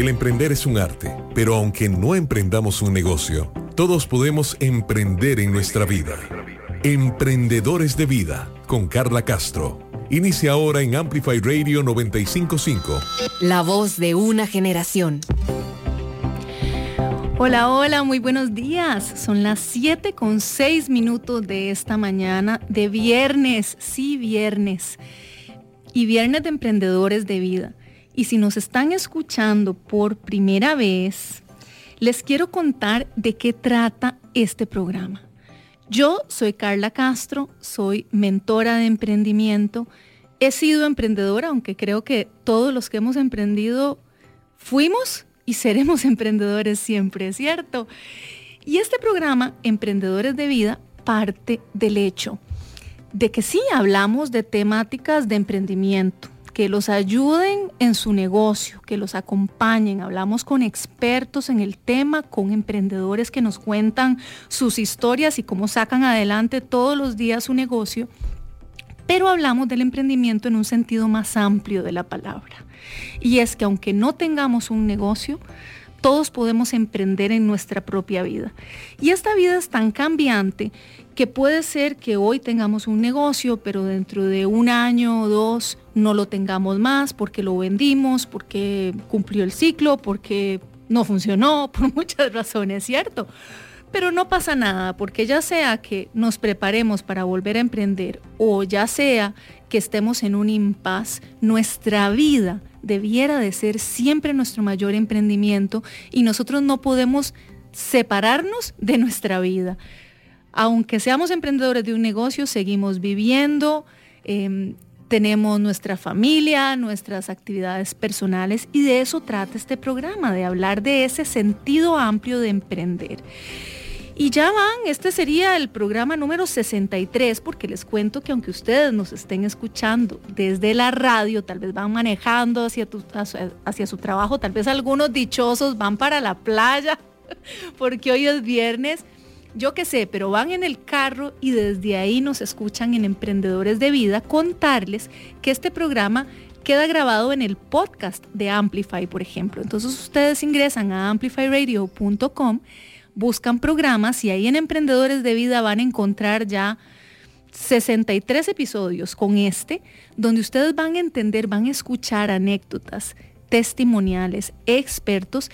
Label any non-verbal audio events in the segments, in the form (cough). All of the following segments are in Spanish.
El emprender es un arte, pero aunque no emprendamos un negocio, todos podemos emprender en nuestra vida. Emprendedores de Vida con Carla Castro. Inicia ahora en Amplify Radio 955. La voz de una generación. Hola, hola, muy buenos días. Son las 7 con 6 minutos de esta mañana de viernes, sí, viernes. Y viernes de emprendedores de vida. Y si nos están escuchando por primera vez, les quiero contar de qué trata este programa. Yo soy Carla Castro, soy mentora de emprendimiento. He sido emprendedora, aunque creo que todos los que hemos emprendido fuimos y seremos (laughs) emprendedores siempre, ¿cierto? Y este programa, Emprendedores de Vida, parte del hecho de que sí hablamos de temáticas de emprendimiento, que los ayuden en su negocio, que los acompañen. Hablamos con expertos en el tema, con emprendedores que nos cuentan sus historias y cómo sacan adelante todos los días su negocio. Pero hablamos del emprendimiento en un sentido más amplio de la palabra. Y es que aunque no tengamos un negocio, todos podemos emprender en nuestra propia vida. Y esta vida es tan cambiante que puede ser que hoy tengamos un negocio, pero dentro de un año o dos no lo tengamos más porque lo vendimos, porque cumplió el ciclo, porque no funcionó, (laughs) por muchas razones, ¿cierto? Pero no pasa nada, porque ya sea que nos preparemos para volver a emprender o ya sea que estemos en un impas, nuestra vida debiera de ser siempre nuestro mayor emprendimiento y nosotros no podemos separarnos de nuestra vida. Aunque seamos emprendedores de un negocio, seguimos viviendo, em, tenemos nuestra familia, nuestras actividades personales y de eso trata este programa, de hablar de ese sentido amplio de emprender. Y ya van, este sería el programa número 63, porque les cuento que aunque ustedes nos estén escuchando desde la radio, tal vez van manejando hacia, hacia su trabajo, tal vez algunos dichosos van para la playa, (laughs) porque hoy es viernes, yo qué sé, pero van en el carro y desde ahí nos escuchan en Emprendedores de Vida contarles que este programa queda grabado en el podcast de Amplify, por ejemplo. Entonces ustedes ingresan a amplifyradio.com buscan programas y ahí en Emprendedores de Vida van a encontrar ya 63 episodios con este, donde ustedes van a entender, van a escuchar anécdotas, testimoniales, expertos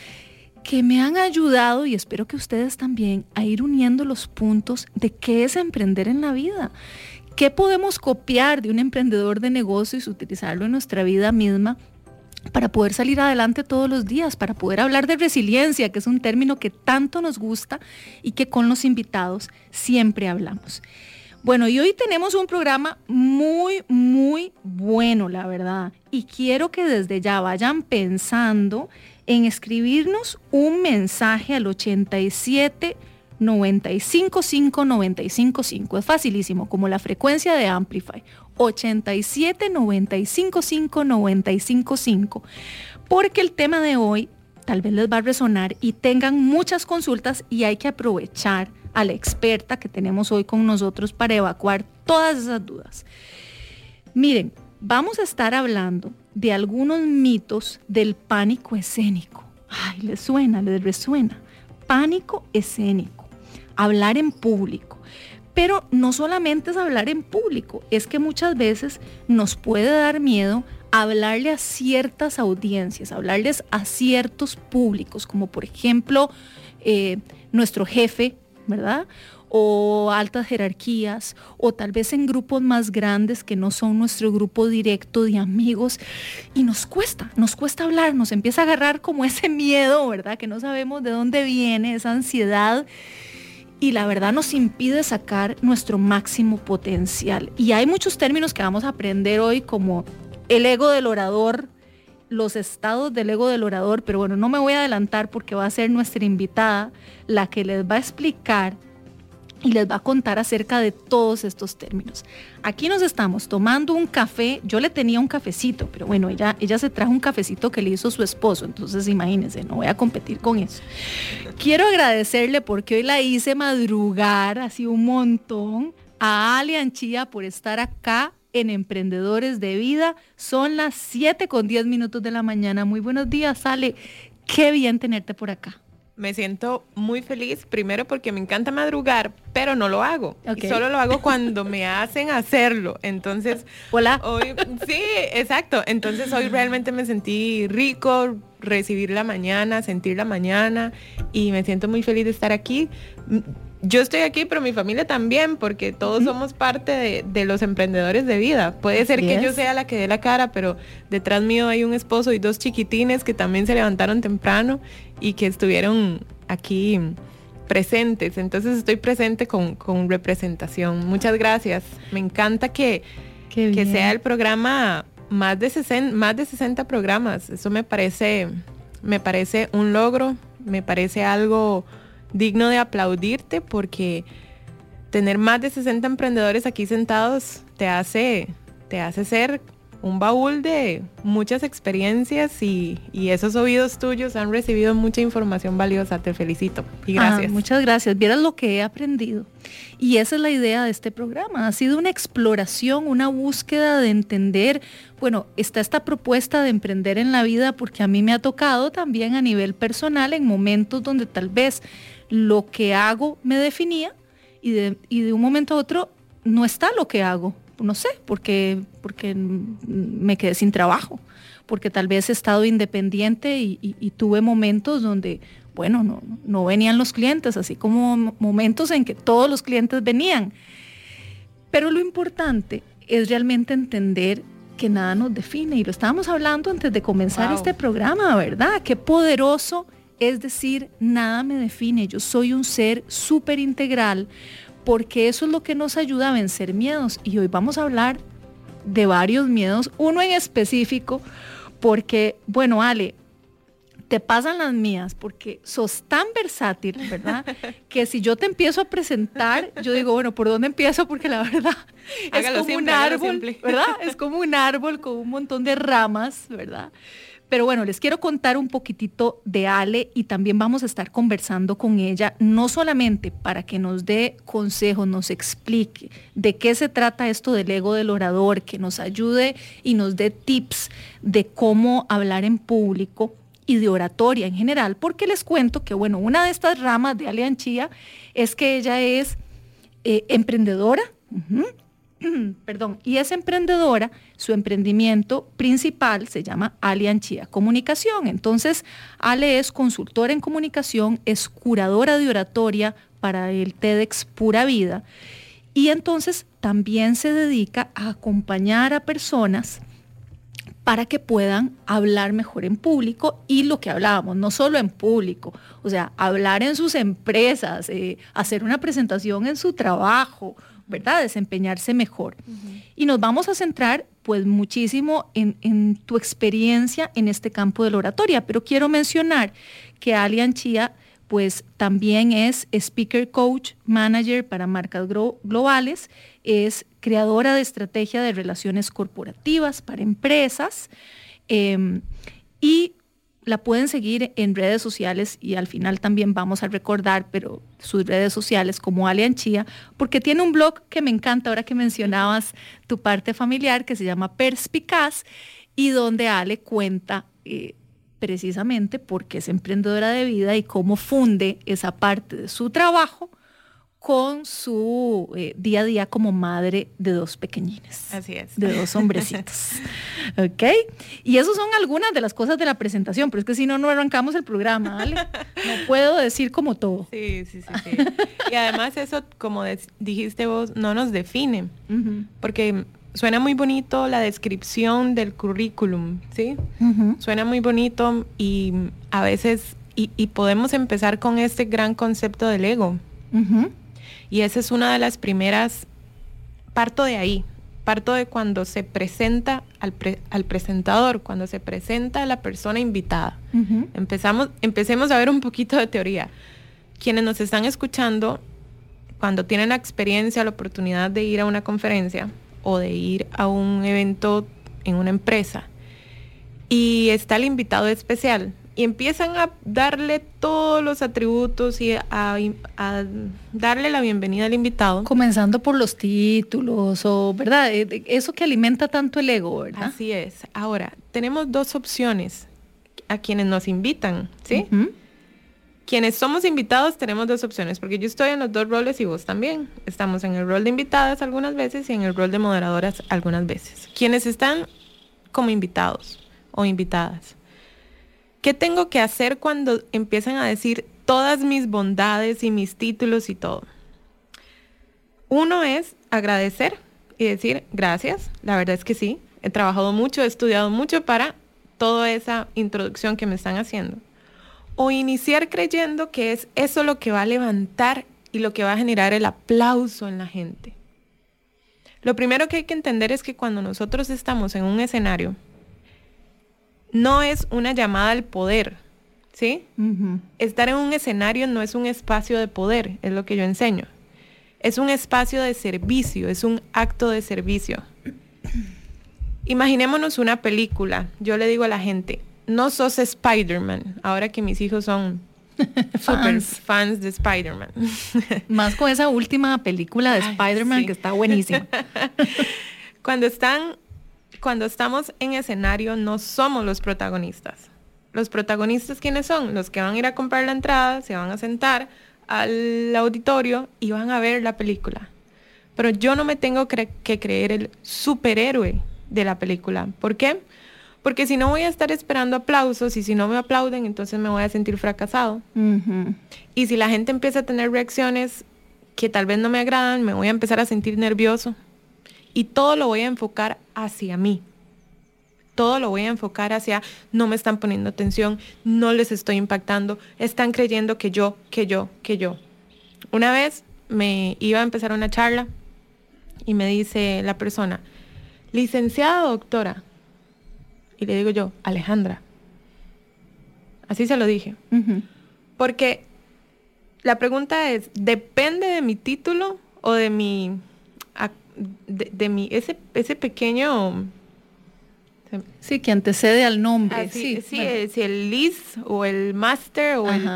que me han ayudado y espero que ustedes también a ir uniendo los puntos de qué es emprender en la vida. ¿Qué podemos copiar de un emprendedor de negocios y utilizarlo en nuestra vida misma para poder salir adelante todos los días, para poder hablar de resiliencia, que es un término que tanto nos gusta y que con los invitados siempre hablamos. Bueno, y hoy tenemos un programa muy, muy bueno, la verdad. Y quiero que desde ya vayan pensando en escribirnos un mensaje al 87 955 955. Es facilísimo, como la frecuencia de Amplify. 87 955 955. Porque el tema de hoy tal vez les va a resonar y tengan muchas consultas y hay que aprovechar a la experta que tenemos hoy con nosotros para evacuar todas esas dudas. Miren, vamos a estar hablando de algunos mitos del pánico escénico. Ay, les suena, les resuena. Pánico escénico hablar en público. Pero no solamente es hablar en público, es que muchas veces nos puede dar miedo hablarle a ciertas audiencias, hablarles a ciertos públicos, como por ejemplo eh, nuestro jefe, ¿verdad? o altas jerarquías, o tal vez en grupos más grandes que no son nuestro grupo directo de amigos, y nos cuesta, nos cuesta hablar, nos empieza a agarrar como ese miedo, ¿verdad? Que no sabemos de dónde viene, esa ansiedad, y la verdad nos impide sacar nuestro máximo potencial. Y hay muchos términos que vamos a aprender hoy como el ego del orador, los estados del ego del orador, pero bueno, no me voy a adelantar porque va a ser nuestra invitada la que les va a explicar y les va a contar acerca de todos estos términos. Aquí nos estamos tomando un café, yo le tenía un cafecito, pero bueno, ella, ella se trajo un cafecito que le hizo su esposo, entonces imagínense, no voy a competir con eso. Quiero agradecerle porque hoy la hice madrugar así un montón a Ali Anchía por estar acá en Emprendedores de Vida. Son las 7 con 10 minutos de la mañana. Muy buenos días, Ale. Qué bien tenerte por acá. Me siento muy feliz, primero porque me encanta madrugar, pero no lo hago. solo lo hago cuando (laughs) me hacen hacerlo. Entonces, hola. Hoy, sí, exacto. Entonces hoy realmente me sentí rico, recibir la mañana, sentir la mañana y me siento muy feliz de estar aquí yo estoy aquí, pero mi familia también, porque todos somos parte de, los emprendedores de vida. Puede ser que yo sea la que dé la cara, pero detrás mío hay un esposo y dos chiquitines que también se levantaron temprano y que estuvieron aquí presentes. Entonces estoy presente con, representación. Muchas gracias. Me encanta que, que sea el programa más de 60, más de 60 programas. Eso me parece, me parece un logro, me parece algo digno de aplaudirte porque tener más de 60 emprendedores aquí sentados te hace, te hace ser un baúl de muchas experiencias y, esos oídos tuyos han recibido mucha información valiosa. Te felicito y ah, gracias. muchas gracias. Vieras lo que he aprendido. Y esa es la idea de este programa. Ha sido una exploración, una búsqueda de entender, bueno, está esta propuesta de emprender en la vida porque a mí me ha tocado también a nivel personal en momentos donde tal vez lo que hago me definía y de, y de un momento a otro no está lo que hago. No sé, porque, porque me quedé sin trabajo, porque tal vez he estado independiente y, tuve momentos donde, bueno, no, no venían los clientes, así como momentos en que todos los clientes venían. Pero lo importante es realmente entender que nada nos define. Y lo estábamos hablando antes de comenzar este programa, ¿verdad? Qué poderoso es decir, nada me define, yo soy un ser súper integral, porque eso es lo que nos ayuda a vencer miedos. Y hoy vamos a hablar de varios miedos, uno en específico, porque, bueno, Ale, te pasan las mías porque sos tan versátil, ¿verdad? (laughs) Que si yo te empiezo a presentar, yo digo, bueno, ¿por dónde empiezo? Porque la verdad es como un árbol, ¿verdad? (laughs) Es como un árbol con un montón de ramas, ¿verdad? Pero bueno, les quiero contar un poquitito de Ale y también vamos a estar conversando con ella, no solamente para que nos dé consejos, nos explique de qué se trata esto del ego del orador, que nos ayude y nos dé tips de cómo hablar en público y de oratoria en general, porque les cuento que, bueno, una de estas ramas de Ale Anchía es que ella es eh, emprendedora. (clears throat) perdón, y es emprendedora, su emprendimiento principal se llama Alianchía Comunicación. Entonces, Ale es consultora en comunicación, es curadora de oratoria para el TEDx Pura Vida y entonces también se dedica a acompañar a personas para que puedan hablar mejor en público y lo que hablábamos, no solo en público, o sea, hablar en sus empresas, eh, hacer una presentación en su trabajo, ¿verdad? Desempeñarse mejor. Y nos vamos a centrar pues muchísimo en, tu experiencia en este campo de la oratoria, pero quiero mencionar que Alian Chia pues también es speaker coach, manager para marcas globales, es creadora de estrategia de relaciones corporativas para empresas em, y la pueden seguir en redes sociales y al final también vamos a recordar, pero sus redes sociales como Alian Chía, porque tiene un blog que me encanta ahora que mencionabas tu parte familiar que se llama Perspicaz y donde Ale cuenta eh, precisamente porque es emprendedora de vida y cómo funde esa parte de su trabajo con su eh, día a día como madre de dos pequeñines. Así es. De dos hombrecitos. (laughs) ¿Ok? Y esas son algunas de las cosas de la presentación, pero es que si no, no arrancamos el programa, ¿vale? No (laughs) puedo decir como todo. Sí, sí, sí. sí. y además eso, como dijiste vos, no nos define, porque suena muy bonito la descripción del currículum, ¿sí? Suena muy bonito y a veces, y, podemos empezar con este gran concepto del ego. Y esa es una de las primeras, parto de ahí, parto de cuando se presenta al, presentador, cuando se presenta a la persona invitada. Empezamos, empecemos a ver un poquito de teoría. Quienes nos están escuchando, cuando tienen la experiencia, la oportunidad de ir a una conferencia o de ir a un evento en una empresa y está el invitado especial, y empiezan a darle todos los atributos y a, darle la bienvenida al invitado. Comenzando por los títulos o, ¿verdad? Eh, eso que alimenta tanto el ego, ¿verdad? Así es. Ahora, tenemos dos opciones. a quienes nos invitan, ¿sí? Ujú. Quienes somos invitados tenemos dos opciones, porque yo estoy en los dos roles y vos también. Estamos en el rol de invitadas algunas veces y en el rol de moderadoras algunas veces. Quienes están como invitados o invitadas. ¿Qué tengo que hacer cuando empiezan a decir todas mis bondades y mis títulos y todo? Uno es agradecer y decir gracias. La verdad es que sí. He trabajado mucho, he estudiado mucho para toda esa introducción que me están haciendo. O iniciar creyendo que es eso lo que va a levantar y lo que va a generar el aplauso en la gente. Lo primero que hay que entender es que cuando nosotros estamos en un escenario, no es una llamada al poder, ¿sí? Estar en un escenario no es un espacio de poder, es lo que yo enseño. Es un espacio de servicio, es un acto de servicio. Imaginémonos una película. Yo le digo a la gente, no sos Spider-Man, ahora que mis hijos son (laughs) super Fans. de Spider-Man. (laughs) Más con esa última película de Spider-Man sí. que está buenísima. (laughs) cuando están, cuando estamos en escenario, no somos los protagonistas. Los protagonistas, ¿quiénes son? Los que van a ir a comprar la entrada, se van a sentar al auditorio y van a ver la película. Pero yo no me tengo cre- que creer el superhéroe de la película. ¿Por qué? Porque si no voy a estar esperando aplausos y si no me aplauden, entonces me voy a sentir fracasado. Ujú. Y si la gente empieza a tener reacciones que tal vez no me agradan, me voy a empezar a sentir nervioso. Y todo lo voy a enfocar hacia mí. Todo lo voy a enfocar hacia, no me están poniendo atención, no les estoy impactando, están creyendo que yo, que yo, que yo. Una vez me iba a empezar una charla y me dice la persona, licenciada doctora. Y le digo yo, Alejandra. Así se lo dije. Porque la pregunta es, ¿depende de mi título o de mi, de, de mi, ese, ese pequeño, Sí, que antecede al nombre. así- sí, sí, bueno. eh, si el LIS o el Master o el,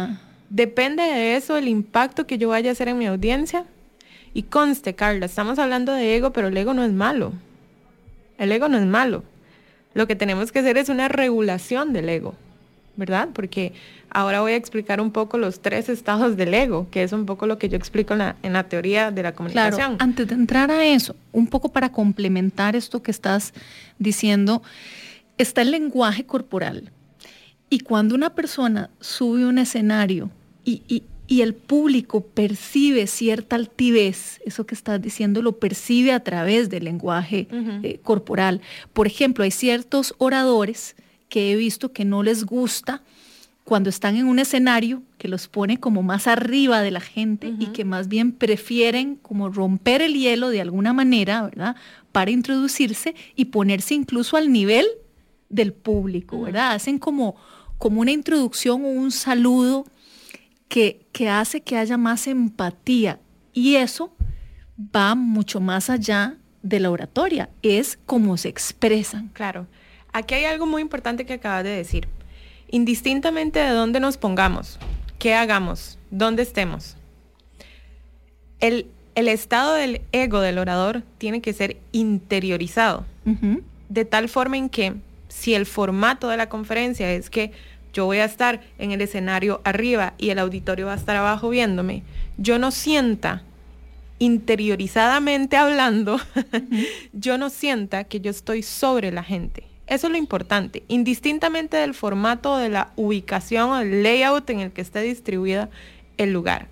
depende de eso el impacto que yo vaya a hacer en mi audiencia. Y conste, Carla, estamos hablando de ego, pero el ego no es malo. El ego no es malo. Lo que tenemos que hacer es una regulación del ego, ¿verdad? Porque ahora voy a explicar un poco los tres estados del ego, que es un poco lo que yo explico en la, en la teoría de la Claro, comunicación. antes de entrar a eso, un poco para complementar esto que estás diciendo, está el lenguaje corporal. Y cuando una persona sube un escenario y, y- y el público percibe cierta altivez, eso que estás diciendo lo percibe a través del lenguaje eh, corporal. Por ejemplo, hay ciertos oradores que he visto que no les gusta cuando están en un escenario que los pone como más arriba de la gente y que más bien prefieren como romper el hielo de alguna manera, ¿verdad? Para introducirse y ponerse incluso al nivel del público. ¿verdad? Hacen como, como una introducción o un saludo que, que hace que haya más empatía y eso va mucho más allá de la oratoria, es cómo se expresan. Claro. Aquí hay algo muy importante que acabas de decir. Indistintamente de dónde nos pongamos, qué hagamos, dónde estemos. El, el estado del ego del orador tiene que ser interiorizado, de tal forma en que si el formato de la conferencia es que yo voy a estar en el escenario arriba y el auditorio va a estar abajo viéndome, yo no sienta interiorizadamente hablando, (laughs) yo no sienta que yo estoy sobre la gente. Eso es lo importante, indistintamente del formato, de la ubicación o el layout en el que esté distribuida el lugar.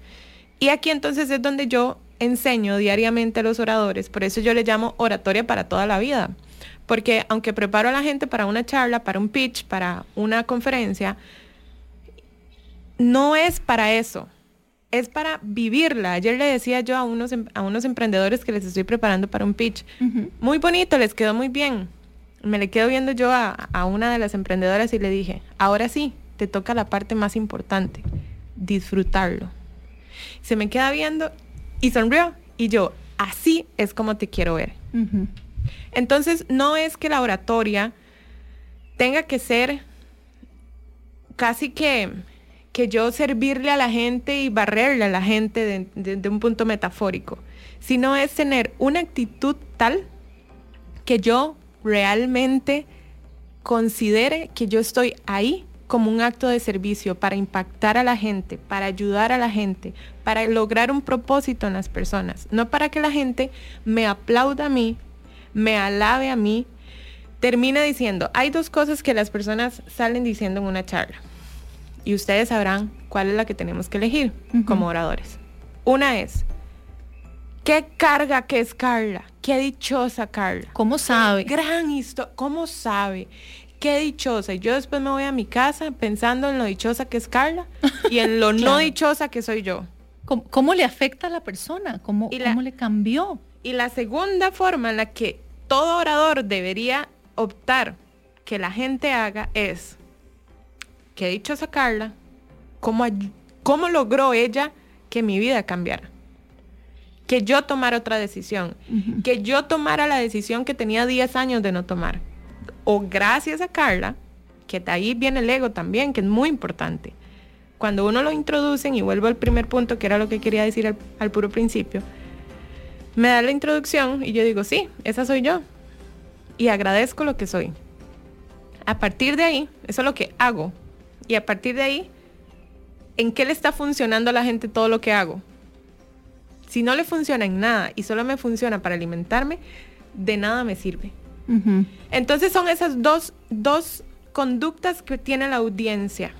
Y aquí entonces es donde yo enseño diariamente a los oradores, por eso yo le llamo oratoria para toda la vida. Porque aunque preparo a la gente para una charla, para un pitch, para una conferencia, no es para eso. Es para vivirla. Ayer le decía yo a unos, em- a unos emprendedores que les estoy preparando para un pitch. Muy bonito, les quedó muy bien. Me le quedo viendo yo a, a una de las emprendedoras y le dije, ahora sí, te toca la parte más importante, disfrutarlo. Se me queda viendo y sonrió. Y yo, así es como te quiero ver. Entonces, no es que la oratoria tenga que ser casi que, que yo servirle a la gente y barrerle a la gente de, de- de un punto metafórico, sino es tener una actitud tal que yo realmente considere que yo estoy ahí como un acto de servicio para impactar a la gente, para ayudar a la gente, para lograr un propósito en las personas, no para que la gente me aplauda a mí, me alabe a mí, termine diciendo, hay dos cosas que las personas salen diciendo en una charla y ustedes sabrán cuál es la que tenemos que elegir como oradores. Una es, qué carga que es Carla, qué dichosa Carla. ¿Cómo sabe? Gran historia, ¿cómo sabe? qué dichosa. Y yo después me voy a mi casa pensando en lo dichosa que es Carla y en lo (laughs) no dichosa que soy yo. ¿Cómo, le afecta a la persona? ¿Cómo, ¿Cómo le cambió? Y la segunda forma en la que todo orador debería optar que la gente haga es, qué dichosa Carla, ¿cómo, cómo logró ella que mi vida cambiara? Que yo tomara otra decisión, que yo tomara la decisión que tenía 10 años de no tomar o gracias a Carla, que de ahí viene el ego también, que es muy importante. Cuando uno lo introducen, y vuelvo al primer punto, que era lo que quería decir al, puro principio, me da la introducción y yo digo, sí, esa soy yo. Y agradezco lo que soy. A partir de ahí, eso es lo que hago. Y a partir de ahí, ¿en qué le está funcionando a la gente todo lo que hago? Si no le funciona en nada y solo me funciona para alimentarme, de nada me sirve. Entonces son esas dos, dos conductas que tiene la audiencia.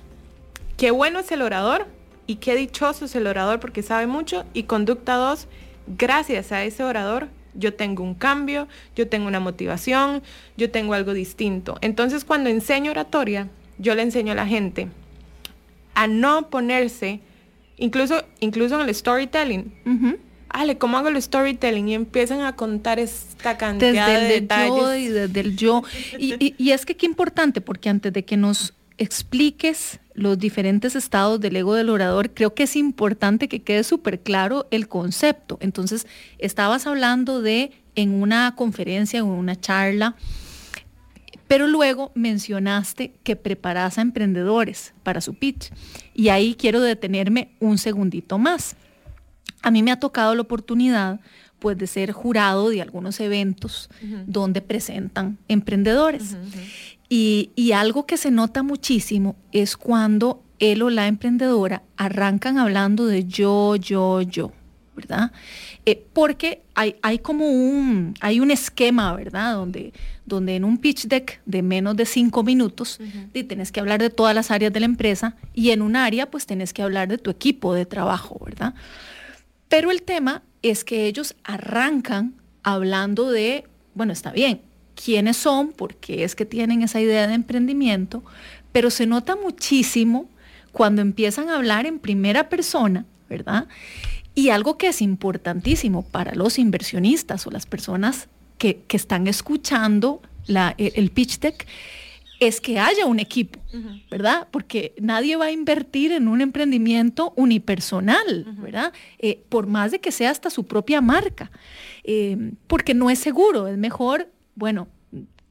Qué bueno es el orador y qué dichoso es el orador porque sabe mucho. Y conducta dos, gracias a ese orador yo tengo un cambio, yo tengo una motivación, yo tengo algo distinto. Entonces cuando enseño oratoria, yo le enseño a la gente a no ponerse, incluso, incluso en el storytelling, Ale, ¿cómo hago el storytelling? Y empiezan a contar esta cantidad desde de detalles. Yo y desde el yo. Y, es que qué importante, porque antes de que nos expliques los diferentes estados del ego del orador, creo que es importante que quede súper claro el concepto. Entonces, estabas hablando de en una conferencia o una charla, pero luego mencionaste que preparas a emprendedores para su pitch. Y ahí quiero detenerme un segundito más. A mí me ha tocado la oportunidad pues de ser jurado de algunos eventos donde presentan emprendedores. Y, algo que se nota muchísimo es cuando él o la emprendedora arrancan hablando de yo, yo, yo, ¿verdad? Eh, porque hay, hay, como un, hay un esquema, ¿verdad? Donde, donde en un pitch deck de menos de cinco minutos tienes que hablar de todas las áreas de la empresa y en un área pues tienes que hablar de tu equipo de trabajo, ¿verdad? Pero el tema es que ellos arrancan hablando de, bueno, está bien, quiénes son, por qué es que tienen esa idea de emprendimiento, pero se nota muchísimo cuando empiezan a hablar en primera persona, ¿verdad? Y algo que es importantísimo para los inversionistas o las personas que, están escuchando la, el pitch deck es que haya un equipo, ¿verdad? Porque nadie va a invertir en un emprendimiento unipersonal, ¿verdad? Eh, por más de que sea hasta su propia marca, eh, porque no es seguro, es mejor, bueno,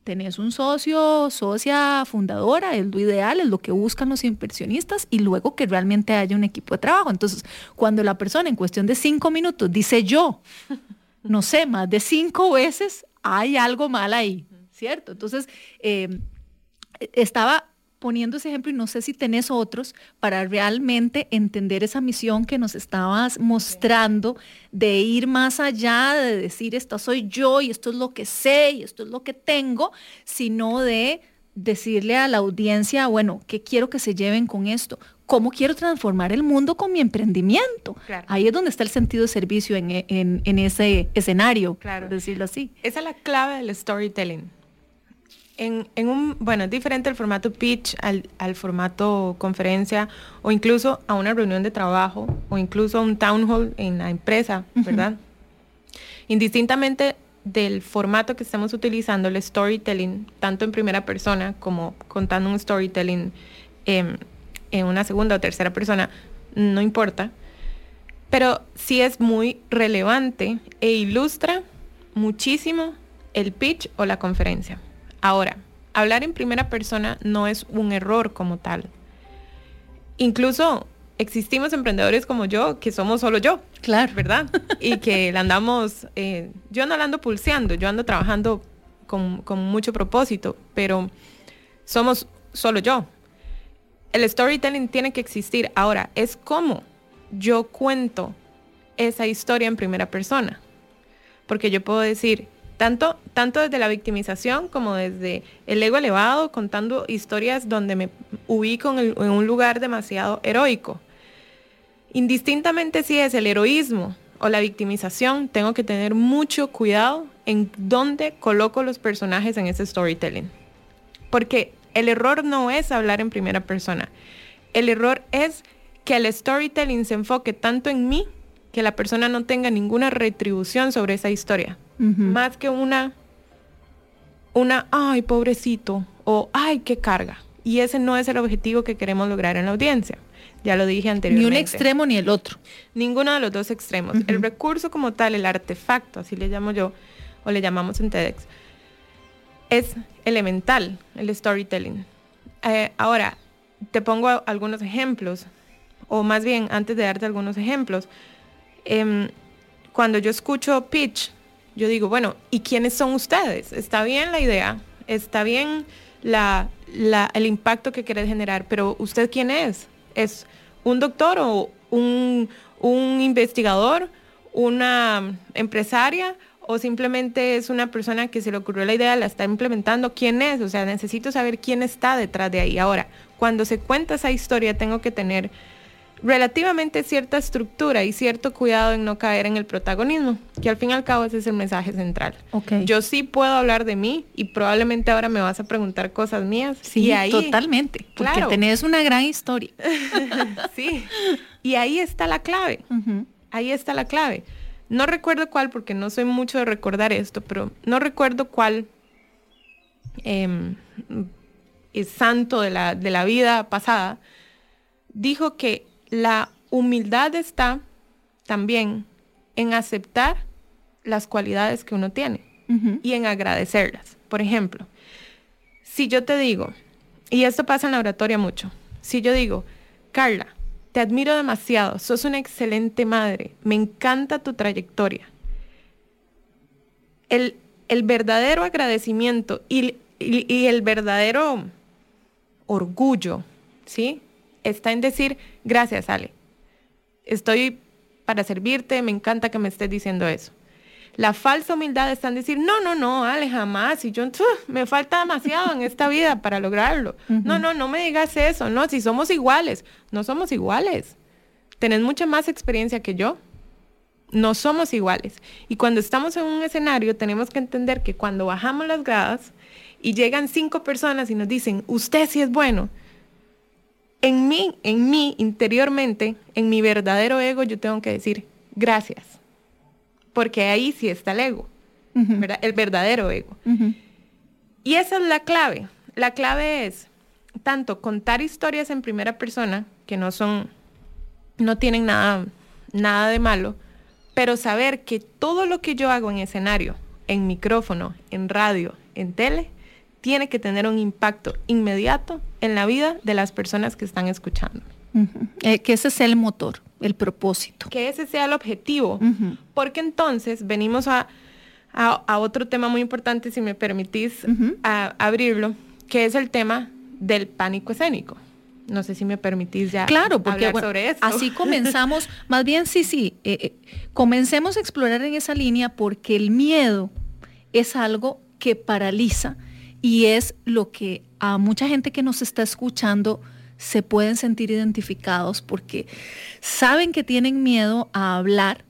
tenés un socio, socia fundadora, es lo ideal, es lo que buscan los inversionistas y luego que realmente haya un equipo de trabajo. Entonces, cuando la persona en cuestión de cinco minutos dice yo, (laughs) no sé, más de cinco veces, hay algo mal ahí, ¿cierto? Entonces, eh, estaba poniendo ese ejemplo y no sé si tenés otros para realmente entender esa misión que nos estabas mostrando de ir más allá de decir esto soy yo y esto es lo que sé y esto es lo que tengo, sino de decirle a la audiencia, bueno, ¿qué quiero que se lleven con esto? ¿Cómo quiero transformar el mundo con mi emprendimiento? Ahí es donde está el sentido de servicio en, ese escenario, claro. decirlo así. Esa es la clave del storytelling en, un, bueno, es diferente el formato pitch al, formato conferencia o incluso a una reunión de trabajo o incluso a un town hall en la empresa, ¿verdad? Indistintamente del formato que estamos utilizando, el storytelling, tanto en primera persona como contando un storytelling en una segunda o tercera persona, no importa, pero sí es muy relevante e ilustra muchísimo el pitch o la conferencia. Ahora, hablar en primera persona no es un error como tal. Incluso existimos emprendedores como yo que somos solo yo. Claro. ¿Verdad? (laughs) y que la andamos, eh, yo no la ando pulseando, yo ando trabajando con, con mucho propósito, pero somos solo yo. el storytelling tiene que existir. Ahora, es como yo cuento esa historia en primera persona. Porque yo puedo decir, tanto, tanto desde la victimización como desde el ego elevado, contando historias donde me ubico en, en un lugar demasiado heroico. Indistintamente si es el heroísmo o la victimización, tengo que tener mucho cuidado en dónde coloco los personajes en ese storytelling. Porque el error no es hablar en primera persona. El error es que el storytelling se enfoque tanto en mí que la persona no tenga ninguna retribución sobre esa historia. Más que una, una, ay, pobrecito, o ay, qué carga. Y ese no es el objetivo que queremos lograr en la audiencia. Ya lo dije anteriormente. Ni un extremo ni el otro. Ninguno de los dos extremos. El recurso como tal, el artefacto, así le llamo yo, o le llamamos en TEDx, es elemental, el storytelling. Eh, ahora, te pongo algunos ejemplos, o más bien, antes de darte algunos ejemplos, em, cuando yo escucho pitch, yo digo, bueno, ¿y quiénes son ustedes? Está bien la idea, está bien el impacto que querés generar, pero ¿usted quién es? ¿Es un doctor o un, un investigador, una empresaria o simplemente es una persona que se le ocurrió la idea, la está implementando, ¿quién es? O sea, necesito saber quién está detrás de ahí. Ahora, cuando se cuenta esa historia, tengo que tener relativamente cierta estructura y cierto cuidado en no caer en el protagonismo, que al fin y al cabo ese es el mensaje central. Okay. Yo sí puedo hablar de mí y probablemente ahora me vas a preguntar cosas mías. Sí, y ahí, totalmente, porque claro. tenés una gran historia. (laughs) sí, y ahí está la clave, uh -huh. ahí está la clave. No recuerdo cuál, porque no soy mucho de recordar esto, pero no recuerdo cuál eh, es santo de la, de la vida pasada, dijo que la humildad está también en aceptar las cualidades que uno tiene uh -huh. y en agradecerlas. Por ejemplo, si yo te digo, y esto pasa en la oratoria mucho, si yo digo, Carla, te admiro demasiado, sos una excelente madre, me encanta tu trayectoria. El, el verdadero agradecimiento y, y, y, el verdadero orgullo, ¿sí? Está en decir, gracias, Ale. Estoy para servirte, me encanta que me estés diciendo eso. La falsa humildad está en decir, no, no, no, Ale, jamás. Y yo, me falta demasiado en esta vida para lograrlo. Uh -huh. No, no, no me digas eso. No, si somos iguales. No somos iguales. Tenés mucha más experiencia que yo. No somos iguales. Y cuando estamos en un escenario, tenemos que entender que cuando bajamos las gradas y llegan cinco personas y nos dicen, usted sí es bueno. En mí, en mí, interiormente, en mi verdadero ego, yo tengo que decir, gracias porque ahí sí está el ego, uh -huh. ¿verdad? El verdadero ego. Uh -huh. Y esa es la clave. La clave es tanto contar historias en primera persona, que no son, no tienen nada, nada de malo, pero saber que todo lo que yo hago en escenario, en micrófono, en radio, en tele, tiene que tener un impacto inmediato en la vida de las personas que están escuchando. Uh -huh. eh, que ese es el motor el propósito. Que ese sea el objetivo, uh -huh. porque entonces venimos a, a, a, otro tema muy importante, si me permitís uh -huh. a, abrirlo, que es el tema del pánico escénico. No sé si me permitís ya claro, porque, hablar bueno, sobre eso. Así (laughs) comenzamos, más bien sí, sí, eh, eh, comencemos a explorar en esa línea porque el miedo es algo que paraliza y es lo que a mucha gente que nos está escuchando se pueden sentir identificados porque saben que tienen miedo a hablar,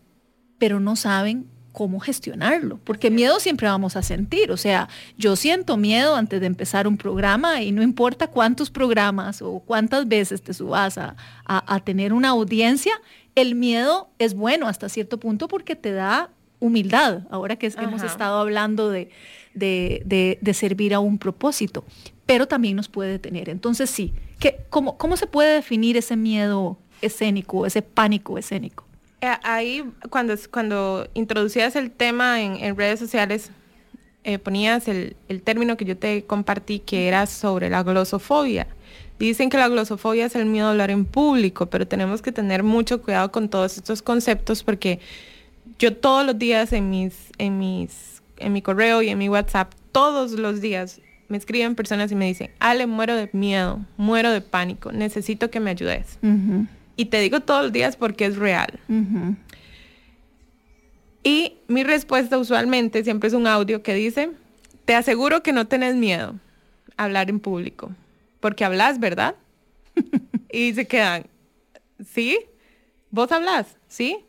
pero no saben cómo gestionarlo, porque miedo siempre vamos a sentir, o sea, yo siento miedo antes de empezar un programa y no importa cuántos programas o cuántas veces te subas a, a, a tener una audiencia, el miedo es bueno hasta cierto punto porque te da humildad, ahora que, que hemos estado hablando de, de, de, de servir a un propósito, pero también nos puede detener. Entonces sí, ¿Qué, cómo, ¿Cómo se puede definir ese miedo escénico, ese pánico escénico? Eh, ahí, cuando, cuando introducías el tema en, en redes sociales, eh, ponías el, el, término que yo te compartí, que era sobre la glosofobia. Dicen que la glosofobia es el miedo a hablar en público, pero tenemos que tener mucho cuidado con todos estos conceptos porque yo todos los días en, mis, en, mis, en mi correo y en mi WhatsApp, todos los días me escriben personas y me dicen, Ale, muero de miedo, muero de pánico, necesito que me ayudes. Y te digo todos los días porque es real. Y mi respuesta usualmente siempre es un audio que dice, te aseguro que no tenés miedo a hablar en público, porque hablas, ¿verdad? (laughs) y se quedan, ¿sí? ¿Vos hablas? ¿Sí?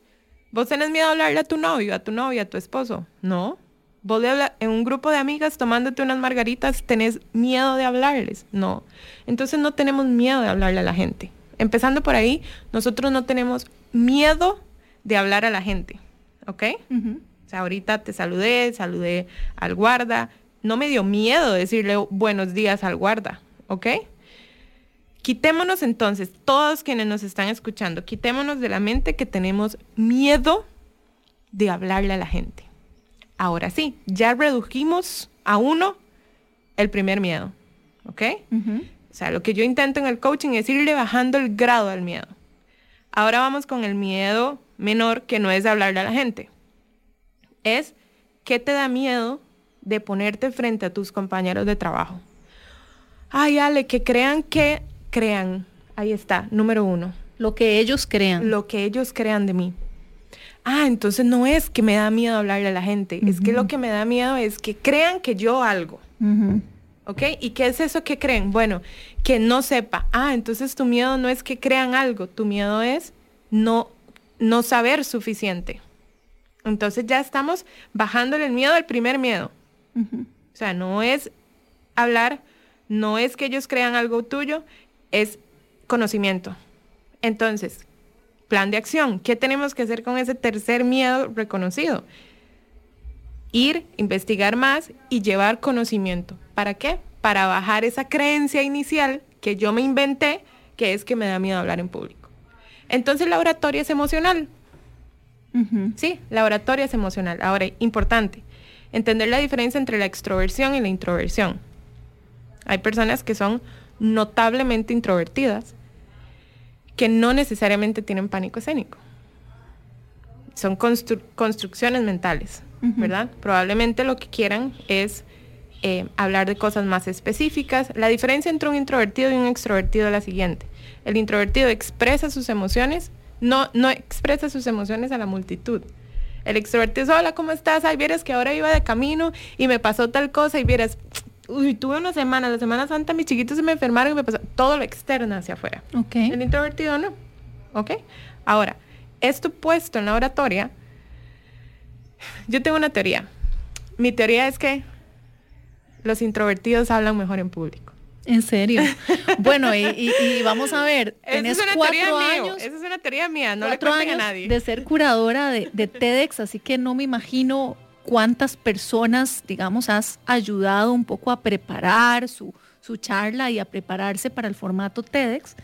¿Vos tenés miedo a hablarle a tu novio, a tu novia, a tu esposo? No. ¿Vos en un grupo de amigas tomándote unas margaritas tenés miedo de hablarles? No. Entonces no tenemos miedo de hablarle a la gente. Empezando por ahí, nosotros no tenemos miedo de hablar a la gente. ¿Ok? O sea, ahorita te saludé, saludé al guarda. No me dio miedo decirle buenos días al guarda. ¿Ok? Quitémonos entonces, todos quienes nos están escuchando, quitémonos de la mente que tenemos miedo de hablarle a la gente. Ahora sí, ya redujimos a uno el primer miedo. ¿Ok? O sea, lo que yo intento en el coaching es irle bajando el grado al miedo. Ahora vamos con el miedo menor, que no es hablarle a la gente. Es, ¿qué te da miedo de ponerte frente a tus compañeros de trabajo? Ay, Ale, que crean que crean. Ahí está, número uno. Lo que ellos crean. Lo que ellos crean de mí. Ah, entonces no es que me da miedo hablarle a la gente, es que lo que me da miedo es que crean que yo algo. ¿Ok? ¿Y qué es eso que creen? Bueno, que no sepa. Ah, entonces tu miedo no es que crean algo, tu miedo es no, no saber suficiente. Entonces ya estamos bajándole el miedo al primer miedo. O sea, no es hablar, no es que ellos crean algo tuyo, es conocimiento. Entonces, plan de acción. ¿Qué tenemos que hacer con ese tercer miedo reconocido? Ir, investigar más y llevar conocimiento. ¿Para qué? Para bajar esa creencia inicial que yo me inventé, que es que me da miedo hablar en público. Entonces la oratoria es emocional. Sí, la oratoria es emocional. Ahora, importante, entender la diferencia entre la extroversión y la introversión. Hay personas que son notablemente introvertidas que no necesariamente tienen pánico escénico. Son construcciones mentales, ¿verdad? Probablemente lo que quieran es eh, hablar de cosas más específicas. La diferencia entre un introvertido y un extrovertido es la siguiente. El introvertido expresa sus emociones, no, no expresa sus emociones a la multitud. El extrovertido es, hola, ¿cómo estás? Ay, vieras que ahora iba de camino y me pasó tal cosa y vieras, uy, tuve una semana, la Semana Santa mis chiquitos se me enfermaron y me pasó todo lo externo hacia afuera. El introvertido no. ¿Ok? Ahora, esto puesto en la oratoria, yo tengo una teoría. Mi teoría es que los introvertidos hablan mejor en público. En serio. Bueno, y, vamos a ver, tenés es una cuatro años. Esa es una teoría mía, no le cuenten a nadie. De ser curadora de, de TEDx, así que no me imagino cuántas personas, digamos, has ayudado un poco a preparar su, charla y a prepararse para el formato TEDx,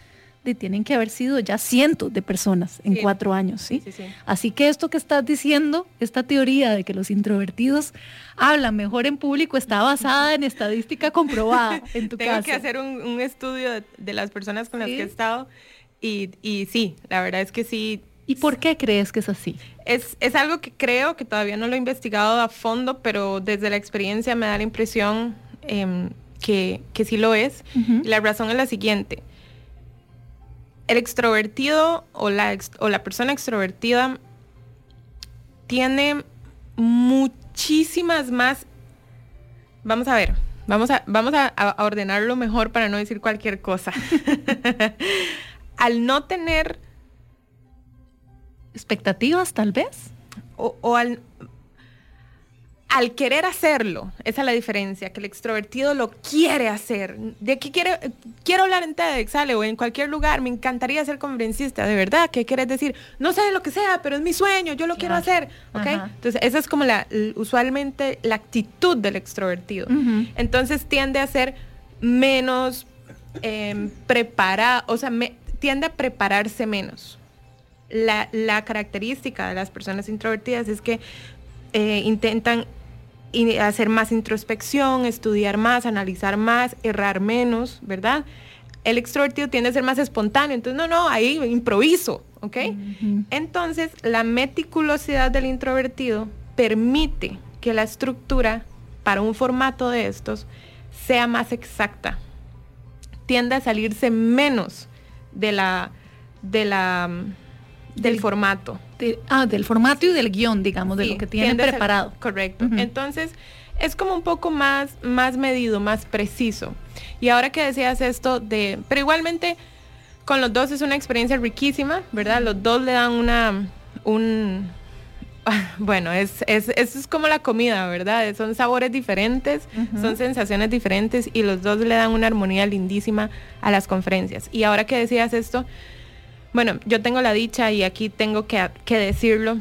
de, tienen que haber sido ya cientos de personas en cuatro años, ¿sí? Así que esto que estás diciendo, esta teoría de que los introvertidos hablan mejor en público, está basada en estadística comprobada (laughs) en tu Tengo que hacer un, estudio de, las personas con las que he estado y, y sí, la verdad es que sí, ¿Y por qué crees que es así? Es, algo que creo que todavía no lo he investigado a fondo, pero desde la experiencia me da la impresión em, que, sí lo es. La razón es la siguiente. El extrovertido o la, o la persona extrovertida tiene muchísimas más... Vamos a ver, vamos a, vamos a ordenarlo mejor para no decir cualquier cosa. (laughs) (laughs) Al no tener expectativas tal vez. O, al, al querer hacerlo, esa es la diferencia, que el extrovertido lo quiere hacer. De que quiere, quiero hablar en TEDx, sale, o en cualquier lugar, me encantaría ser conferencista, de verdad, ¿qué quieres decir? No sé lo que sea, pero es mi sueño, yo lo quiero hacer, ¿ok? Entonces, esa es como la, usualmente la actitud del extrovertido. Entonces, tiende a ser menos em, preparado, o sea, tiende a prepararse menos la, característica de las personas introvertidas es que eh, intentan hacer más introspección, estudiar más, analizar más, errar menos, ¿verdad? El extrovertido tiende a ser más espontáneo, entonces no, no, ahí improviso, ¿ok? Entonces, la meticulosidad del introvertido permite que la estructura para un formato de estos sea más exacta, tiende a salirse menos de la, de la, del, formato. ah, del formato y del guion, digamos, de lo que tiene preparado. correcto. Entonces, es como un poco más, más medido, más preciso. Y ahora que decías esto de, pero igualmente con los dos es una experiencia riquísima, ¿verdad? Los dos le dan una, un, (laughs) bueno, es, es, es como la comida, ¿verdad? Son sabores diferentes, son sensaciones diferentes y los dos le dan una armonía lindísima a las conferencias. Y ahora que decías esto, bueno, yo tengo la dicha y aquí tengo que, que decirlo,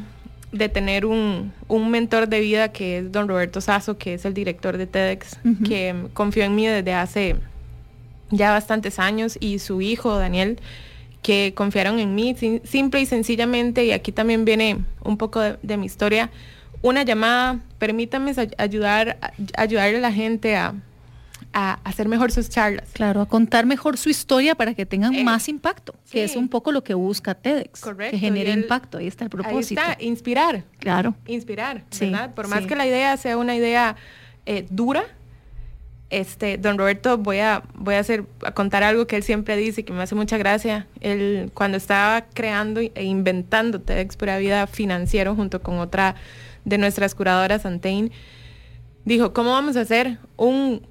de tener un, un, mentor de vida que es don Roberto Sasso, que es el director de TEDx, que confió en mí desde hace ya bastantes años, y su hijo, Daniel, que confiaron en mí, simple y sencillamente, y aquí también viene un poco de, mi historia, una llamada, permítame ayudar, ayudarle a la gente a, hacer mejor sus charlas. Claro, a contar mejor su historia para que tengan eh, más impacto, que es un poco lo que busca TEDx, Correcto, que genere impacto, ahí está el propósito. Ahí está, inspirar. Claro. Inspirar, ¿verdad? Por más que la idea sea una idea eh, dura, este, don Roberto, voy a, voy a hacer, a contar algo que él siempre dice que me hace mucha gracia. Él, cuando estaba creando e inventando TEDx Pura Vida Financiero junto con otra de nuestras curadoras, Antain, dijo, ¿cómo vamos a hacer un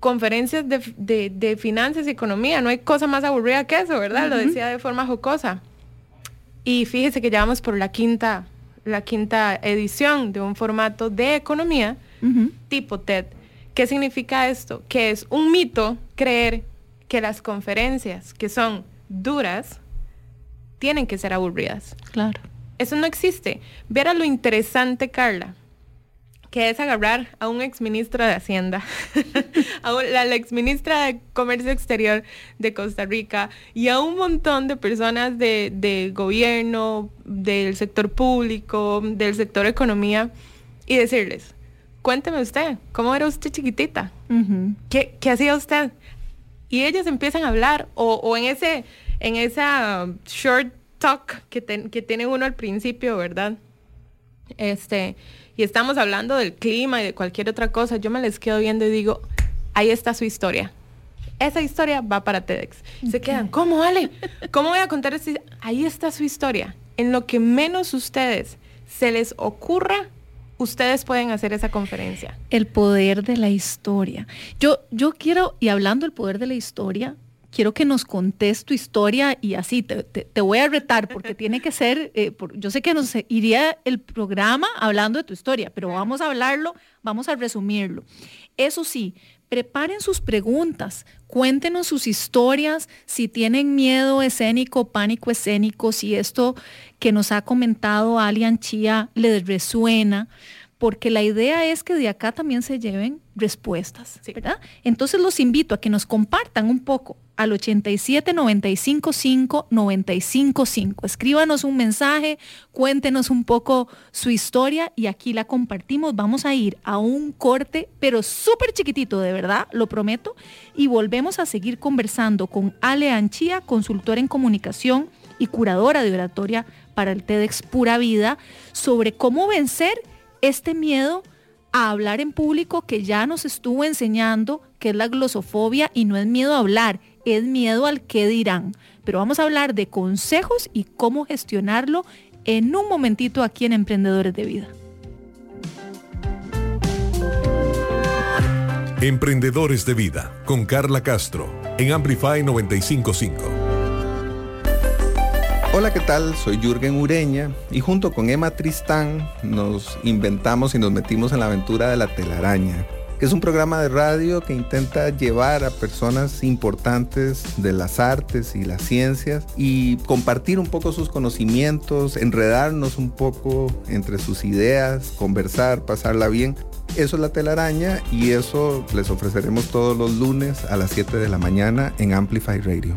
conferencias de, finanzas y economía? No hay cosa más aburrida que eso, ¿verdad? Lo decía de forma jocosa. Y fíjese que llevamos por la quinta, la quinta edición de un formato de economía tipo TED ¿Qué significa esto? Que es un mito creer que las conferencias que son duras tienen que ser aburridas. Claro. Eso no existe. Ver a lo interesante, Carla, que es agarrar a un exministro de Hacienda, (laughs) a la exministra de Comercio Exterior de Costa Rica y a un montón de personas de, gobierno, del sector público, del sector economía y decirles, cuénteme usted, ¿cómo era usted chiquitita? ¿Qué, hacía usted? Y ellos empiezan a hablar, o, en ese, en esa short talk que, que tiene uno al principio, ¿verdad? Este, y estamos hablando del clima y de cualquier otra cosa, yo me les quedo viendo y digo, ahí está su historia. Esa historia va para TEDx. Se quedan, ¿cómo, Ale? ¿Cómo voy a contar esto? Ahí está su historia. En lo que menos ustedes se les ocurra ustedes pueden hacer esa conferencia? El poder de la historia. Yo, yo quiero, y hablando del poder de la historia, quiero que nos contes tu historia y así te, voy a retar (laughs) porque tiene que ser, eh, yo sé que nos iría el programa hablando de tu historia, pero vamos a hablarlo, vamos a resumirlo. Eso sí, preparen sus preguntas, cuéntenos sus historias, si tienen miedo escénico, pánico escénico, si esto que nos ha comentado Alian Chía les resuena, porque la idea es que de acá también se lleven respuestas, ¿verdad? Entonces los invito a que nos compartan un poco al 87 95 5 95 5. Escríbanos un mensaje, cuéntenos un poco su historia y aquí la compartimos. Vamos a ir a un corte, pero súper chiquitito, de verdad, lo prometo, y volvemos a seguir conversando con Ale Anchía, consultora en comunicación y curadora de oratoria para el TEDx Pura Vida, sobre cómo vencer este miedo a hablar en público que ya nos estuvo enseñando que es la glosofobia y no es miedo a hablar, es miedo al que dirán. Pero vamos a hablar de consejos y cómo gestionarlo en un momentito aquí en Emprendedores de Vida. Emprendedores de Vida con Carla Castro en Amplify 955. Hola, ¿qué tal? Soy Jürgen Ureña y junto con Emma Tristán nos inventamos y nos metimos en la aventura de la telaraña, que es un programa de radio que intenta llevar a personas importantes de las artes y las ciencias y compartir un poco sus conocimientos, enredarnos un poco entre sus ideas, conversar, pasarla bien. Eso es la telaraña y eso les ofreceremos todos los lunes a las 7 de la mañana en Amplify Radio.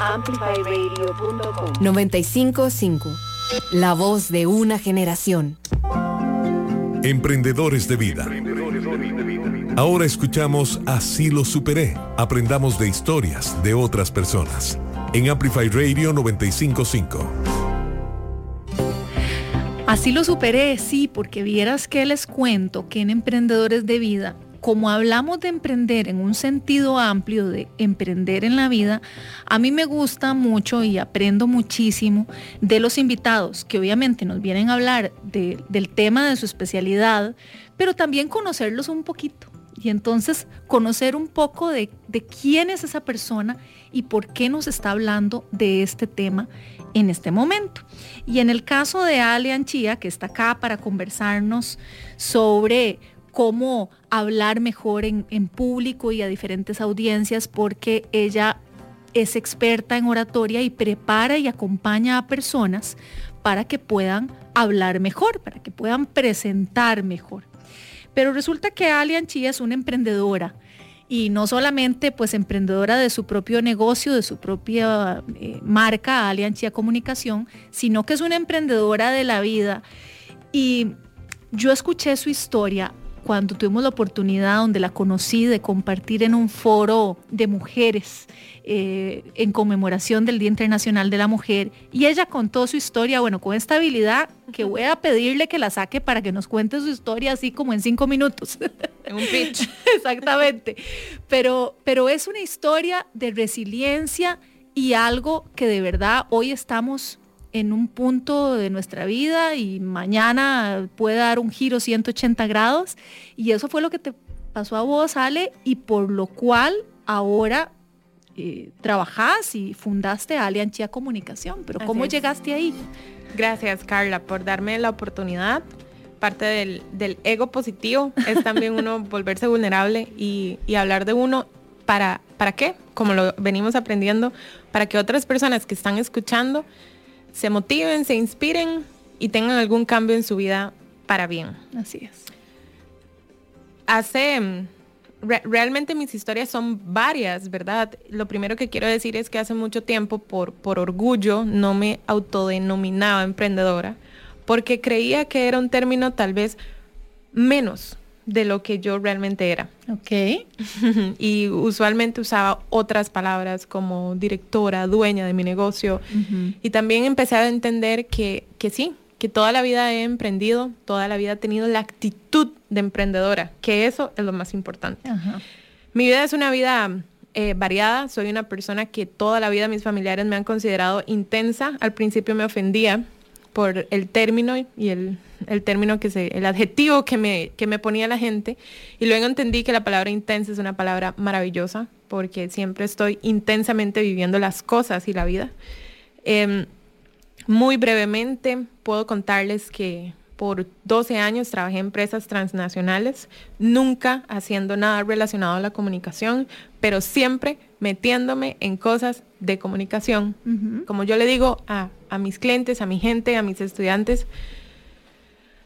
Amplifyradio.com 955. La voz de una generación. Emprendedores de vida. Ahora escuchamos Así lo superé. Aprendamos de historias de otras personas. En Amplify Radio 955. Así lo superé, sí, porque vieras que les cuento que en Emprendedores de Vida, como hablamos de emprender en un sentido amplio, de emprender en la vida, a mí me gusta mucho y aprendo muchísimo de los invitados que obviamente nos vienen a hablar de- del tema de su especialidad, pero también conocerlos un poquito. Y entonces conocer un poco de, de quién es esa persona y por qué nos está hablando de este tema en este momento. Y en el caso de Ale Anchía, que está acá para conversarnos sobre cómo hablar mejor en, público y a diferentes audiencias, porque ella es experta en oratoria y prepara y acompaña a personas para que puedan hablar mejor, para que puedan presentar mejor. Pero resulta que Ali Anchía es una emprendedora y no solamente pues emprendedora de su propio negocio, de su propia eh, marca Ali Anchía Comunicación, sino que es una emprendedora de la vida. Y yo escuché su historia cuando tuvimos la oportunidad donde la conocí de compartir en un foro de mujeres eh, en conmemoración del Día Internacional de la Mujer y ella contó su historia, bueno, con esta habilidad que voy a pedirle que la saque para que nos cuente su historia así como en cinco minutos. En un pitch. (laughs) Exactamente. Pero, pero es una historia de resiliencia y algo que de verdad hoy estamos en un punto de nuestra vida y mañana puede dar un giro 180 grados. Y eso fue lo que te pasó a vos, Ale, y por lo cual ahora eh, trabajás y fundaste Alianchia Comunicación. Pero Así ¿cómo es. llegaste ahí? Gracias, Carla, por darme la oportunidad. Parte del, del ego positivo es también uno (laughs) volverse vulnerable y, y hablar de uno. ¿Para, ¿Para qué? Como lo venimos aprendiendo, para que otras personas que están escuchando se motiven, se inspiren y tengan algún cambio en su vida para bien. Así es. Hace, mm, re- realmente mis historias son varias, ¿verdad? Lo primero que quiero decir es que hace mucho tiempo, por, por orgullo, no me autodenominaba emprendedora, porque creía que era un término tal vez menos de lo que yo realmente era. Ok. (laughs) y usualmente usaba otras palabras como directora, dueña de mi negocio. Y también empecé a entender que, que sí, que toda la vida he emprendido, toda la vida he tenido la actitud de emprendedora, que eso es lo más importante. Mi vida es una vida eh, variada, soy una persona que toda la vida mis familiares me han considerado intensa. Al principio me ofendía por el término y el, el término que se, el adjetivo que me, que me ponía la gente. Y luego entendí que la palabra intensa es una palabra maravillosa porque siempre estoy intensamente viviendo las cosas y la vida. Em, muy brevemente puedo contarles que por 12 años trabajé en empresas transnacionales, nunca haciendo nada relacionado a la comunicación, pero siempre metiéndome en cosas de comunicación. Como yo le digo a, a mis clientes, a mi gente, a mis estudiantes,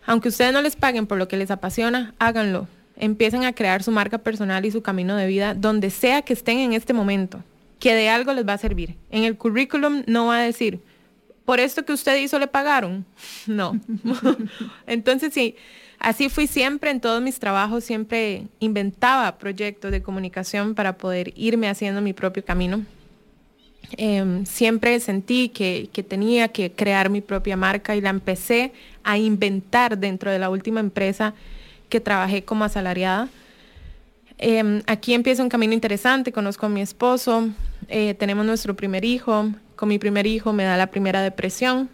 aunque ustedes no les paguen por lo que les apasiona, háganlo. Empiecen a crear su marca personal y su camino de vida donde sea que estén en este momento, que de algo les va a servir. En el currículum no va a decir, por esto que usted hizo le pagaron. (laughs) No. (laughs) Entonces sí, así fui siempre en todos mis trabajos, siempre inventaba proyectos de comunicación para poder irme haciendo mi propio camino. Em, siempre sentí que, que tenía que crear mi propia marca y la empecé a inventar dentro de la última empresa que trabajé como asalariada. Em, aquí empieza un camino interesante, conozco a mi esposo, eh, tenemos nuestro primer hijo, con mi primer hijo me da la primera depresión,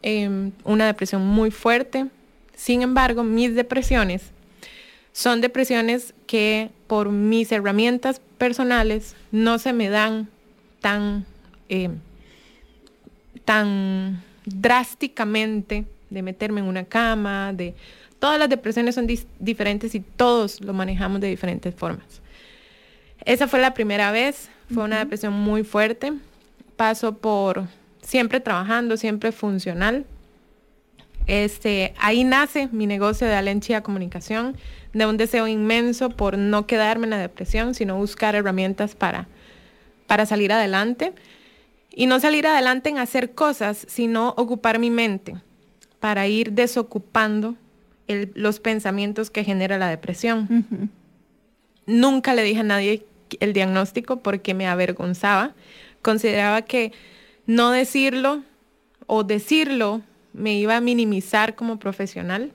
em, una depresión muy fuerte. Sin embargo, mis depresiones son depresiones que por mis herramientas personales no se me dan tan, eh, tan drásticamente de meterme en una cama, de todas las depresiones son diferentes y todos lo manejamos de diferentes formas. Esa fue la primera vez, fue una depresión muy fuerte. Paso por siempre trabajando, siempre funcional. Este, ahí nace mi negocio de Alenchia Comunicación, de un deseo inmenso por no quedarme en la depresión, sino buscar herramientas para, para salir adelante. Y no salir adelante en hacer cosas, sino ocupar mi mente para ir desocupando el- los pensamientos que genera la depresión. Nunca le dije a nadie el diagnóstico porque me avergonzaba. Consideraba que no decirlo o decirlo me iba a minimizar como profesional.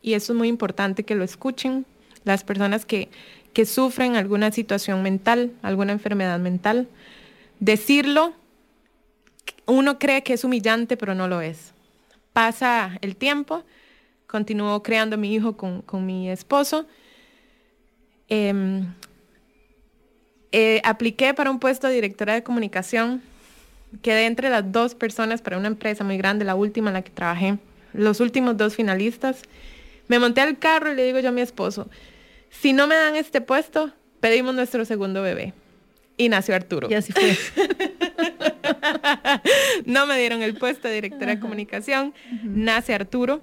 Y eso es muy importante que lo escuchen las personas que, que sufren alguna situación mental, alguna enfermedad mental. Decirlo, uno cree que es humillante, pero no lo es. Pasa el tiempo, continúo creando mi hijo con, con mi esposo. Em, eh, apliqué para un puesto de directora de comunicación. Quedé entre las dos personas para una empresa muy grande, la última en la que trabajé. Los últimos dos finalistas. Me monté al carro y le digo yo a mi esposo, si no me dan este puesto, pedimos nuestro segundo bebé. Y nació Arturo. Y así fue. (laughs) no me dieron el puesto de directora de comunicación. Nace Arturo.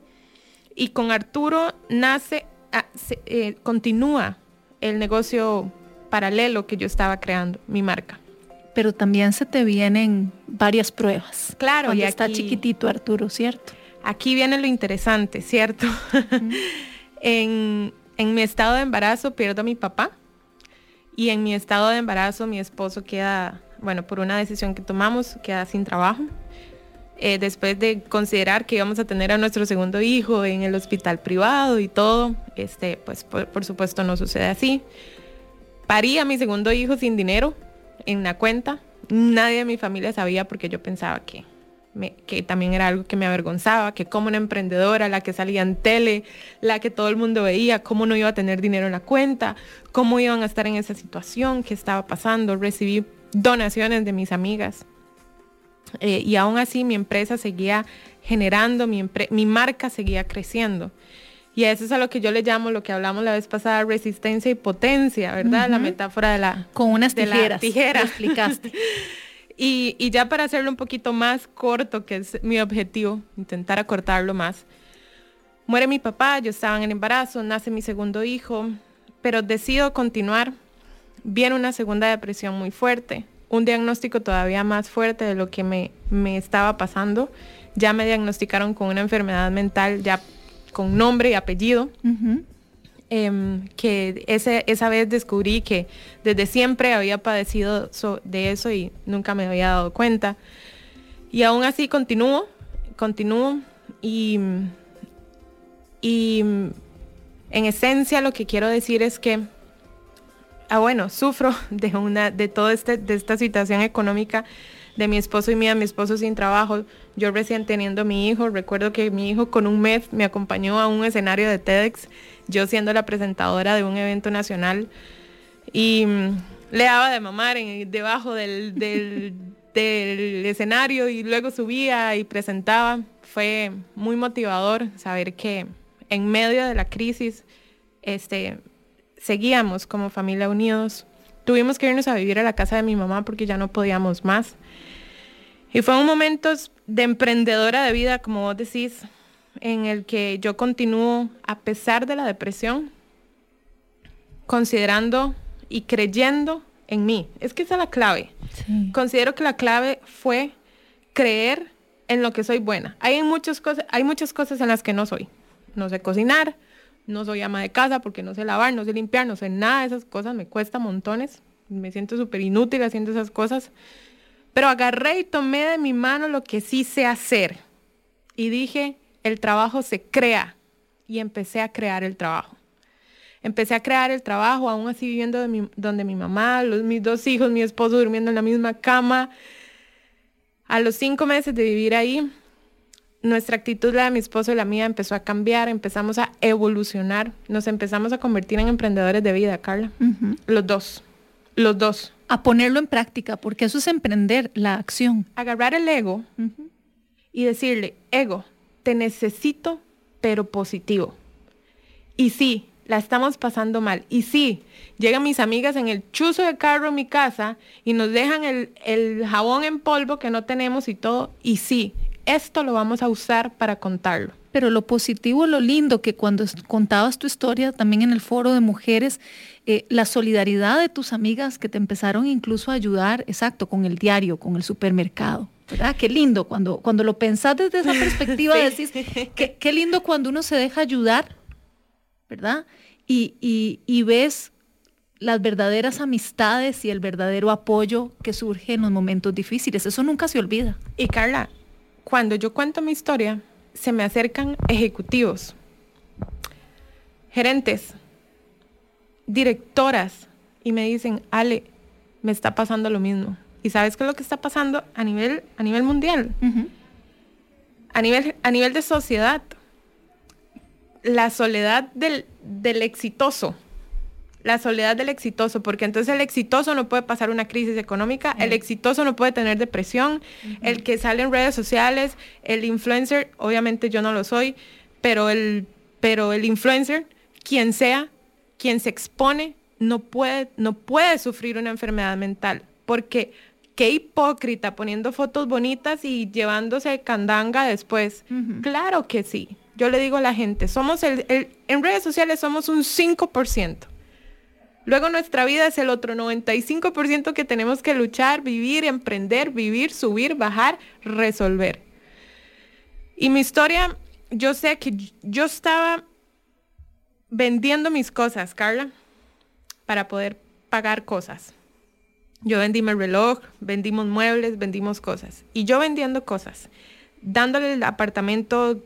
Y con Arturo nace, ah, se- eh, continúa el negocio paralelo que yo estaba creando, mi marca. Pero también se te vienen varias pruebas. Claro, y está chiquitito Arturo, ¿cierto? Aquí viene lo interesante, ¿cierto? (laughs) en, en mi estado de embarazo pierdo a mi papá y en mi estado de embarazo mi esposo queda, bueno, por una decisión que tomamos, queda sin trabajo. Eh, después de considerar que íbamos a tener a nuestro segundo hijo en el hospital privado y todo, este, pues por, por supuesto no sucede así. Parí a mi segundo hijo sin dinero en la cuenta. Nadie de mi familia sabía porque yo pensaba que, me- que también era algo que me avergonzaba, que como una emprendedora, la que salía en tele, la que todo el mundo veía, cómo no iba a tener dinero en la cuenta, cómo iban a estar en esa situación, qué estaba pasando. Recibí donaciones de mis amigas. Eh, y aún así mi empresa seguía generando, mi, mi marca seguía creciendo. Y eso es a lo que yo le llamo, lo que hablamos la vez pasada, resistencia y potencia, ¿verdad? La metáfora de la... Con unas de la tijeras. tijera. lo explicaste. (laughs) Y, y ya para hacerlo un poquito más corto, que es mi objetivo, intentar acortarlo más. Muere mi papá, yo estaba en el embarazo, nace mi segundo hijo, pero decido continuar. Viene una segunda depresión muy fuerte, un diagnóstico todavía más fuerte de lo que me, me estaba pasando. Ya me diagnosticaron con una enfermedad mental, ya con nombre y apellido em, que ese, esa vez descubrí que desde siempre había padecido so- de eso y nunca me había dado cuenta. Y aún así continúo, continúo y, y en esencia lo que quiero decir es que, ah bueno, sufro de una, de toda este, de esta situación económica de mi esposo y mía, mi esposo sin trabajo, yo recién teniendo a mi hijo, recuerdo que mi hijo con un mes me acompañó a un escenario de TEDx, yo siendo la presentadora de un evento nacional y mm, le daba de mamar en- debajo del, del, (laughs) del escenario y luego subía y presentaba. Fue muy motivador saber que en medio de la crisis este, seguíamos como familia unidos. Tuvimos que irnos a vivir a la casa de mi mamá porque ya no podíamos más. Y fue un momento de emprendedora de vida, como vos decís, en el que yo continúo, a pesar de la depresión, considerando y creyendo en mí. Es que esa es la clave. Sí. Considero que la clave fue creer en lo que soy buena. Hay muchas cosas, hay muchas cosas en las que no soy. No sé cocinar, no soy ama de casa porque no sé lavar, no sé limpiar, no sé nada de esas cosas, me cuesta montones. Me siento súper inútil haciendo esas cosas. Pero agarré y tomé de mi mano lo que sí sé hacer. Y dije, el trabajo se crea. Y empecé a crear el trabajo. Empecé a crear el trabajo, aún así viviendo de mi- donde mi mamá, los, mis dos hijos, mi esposo durmiendo en la misma cama. A los cinco meses de vivir ahí, nuestra actitud, la de mi esposo y la mía, empezó a cambiar, empezamos a evolucionar, nos empezamos a convertir en emprendedores de vida, Carla. Ujú. Los dos, los dos. A ponerlo en práctica, porque eso es emprender la acción. Agarrar el ego y decirle, ego, te necesito, pero positivo. Y sí, la estamos pasando mal. Y sí, llegan mis amigas en el chuzo de carro en mi casa y nos dejan el, el jabón en polvo que no tenemos y todo. Y sí, esto lo vamos a usar para contarlo. Pero lo positivo, lo lindo, que cuando contabas tu historia también en el foro de mujeres, eh, la solidaridad de tus amigas que te empezaron incluso a ayudar, exacto, con el diario, con el supermercado. ¿Verdad? Qué lindo cuando, cuando lo pensás desde esa (laughs) perspectiva, decís, qué, qué lindo cuando uno se deja ayudar, ¿verdad? Y, y- y ves las verdaderas amistades y el verdadero apoyo que surge en los momentos difíciles. Eso nunca se olvida. Y Carla, cuando yo cuento mi historia, se me acercan ejecutivos, gerentes, directoras y me dicen, Ale, me está pasando lo mismo. ¿Y sabes qué es lo que está pasando a nivel, a nivel mundial? A nivel, a nivel de sociedad. La soledad del, del exitoso. La soledad del exitoso, porque entonces el exitoso no puede pasar una crisis económica, el exitoso no puede tener depresión, el que sale en redes sociales, el influencer, obviamente yo no lo soy, pero el, pero el influencer, quien sea, quien se expone, no puede, no puede sufrir una enfermedad mental, porque qué hipócrita poniendo fotos bonitas y llevándose candanga después. Claro que sí. Yo le digo a la gente, somos el, el- en redes sociales somos un 5%. Luego nuestra vida es el otro 95% que tenemos que luchar, vivir, emprender, vivir, subir, bajar, resolver. Y mi historia, yo sé que yo estaba vendiendo mis cosas, Carla, para poder pagar cosas. Yo vendí mi reloj, vendimos muebles, vendimos cosas. Y yo vendiendo cosas, dándole el apartamento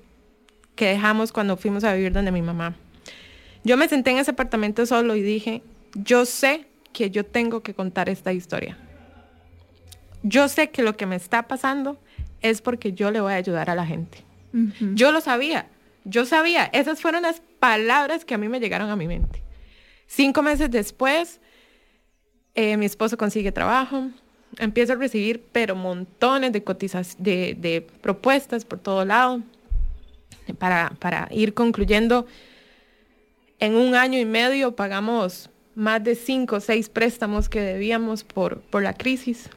que dejamos cuando fuimos a vivir donde mi mamá. Yo me senté en ese apartamento solo y dije, yo sé que yo tengo que contar esta historia. Yo sé que lo que me está pasando es porque yo le voy a ayudar a la gente. Yo lo sabía, yo sabía, esas fueron las palabras que a mí me llegaron a mi mente. Cinco meses después, eh, mi esposo consigue trabajo, empiezo a recibir, pero montones de cotizas, de, de propuestas por todo lado para, para ir concluyendo. En un año y medio pagamos más de cinco o seis préstamos que debíamos por, por la crisis.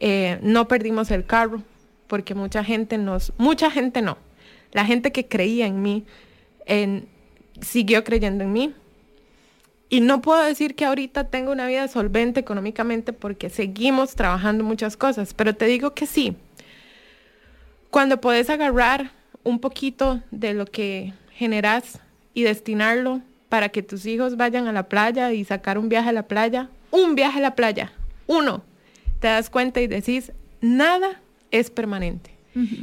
Eh, no perdimos el carro porque mucha gente nos, mucha gente no, la gente que creía en mí siguió creyendo en mí. Y no puedo decir que ahorita tengo una vida solvente económicamente porque seguimos trabajando muchas cosas, pero te digo que sí. Cuando puedes agarrar un poquito de lo que generas y destinarlo para que tus hijos vayan a la playa y sacar un viaje a la playa, un viaje a la playa, uno, te das cuenta y decís, nada es permanente.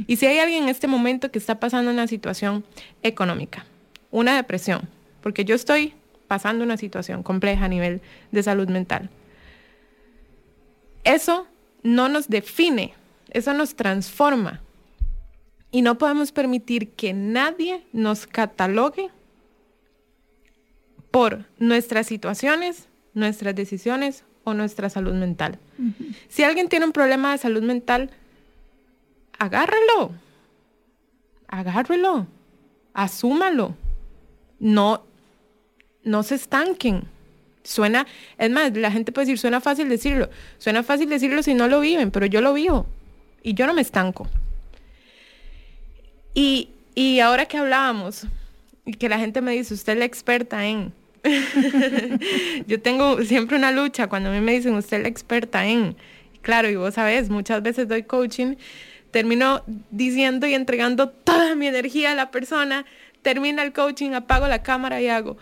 Y si hay alguien en este momento que está pasando una situación económica, una depresión, porque yo estoy pasando una situación compleja a nivel de salud mental, eso no nos define, eso nos transforma. Y no podemos permitir que nadie nos catalogue por nuestras situaciones, nuestras decisiones o nuestra salud mental. Si alguien tiene un problema de salud mental, agárrelo. Agárrelo. Asúmalo. No, no se estanquen. Suena, es más, la gente puede decir, suena fácil decirlo. Suena fácil decirlo si no lo viven, pero yo lo vivo. Y yo no me estanco. Y, y ahora que hablábamos, y que la gente me dice, usted es la experta en... (laughs) yo tengo siempre una lucha cuando a mí me dicen, usted es la experta en... Claro, y vos sabés, muchas veces doy coaching, termino diciendo y entregando toda mi energía a la persona, termina el coaching, apago la cámara y hago...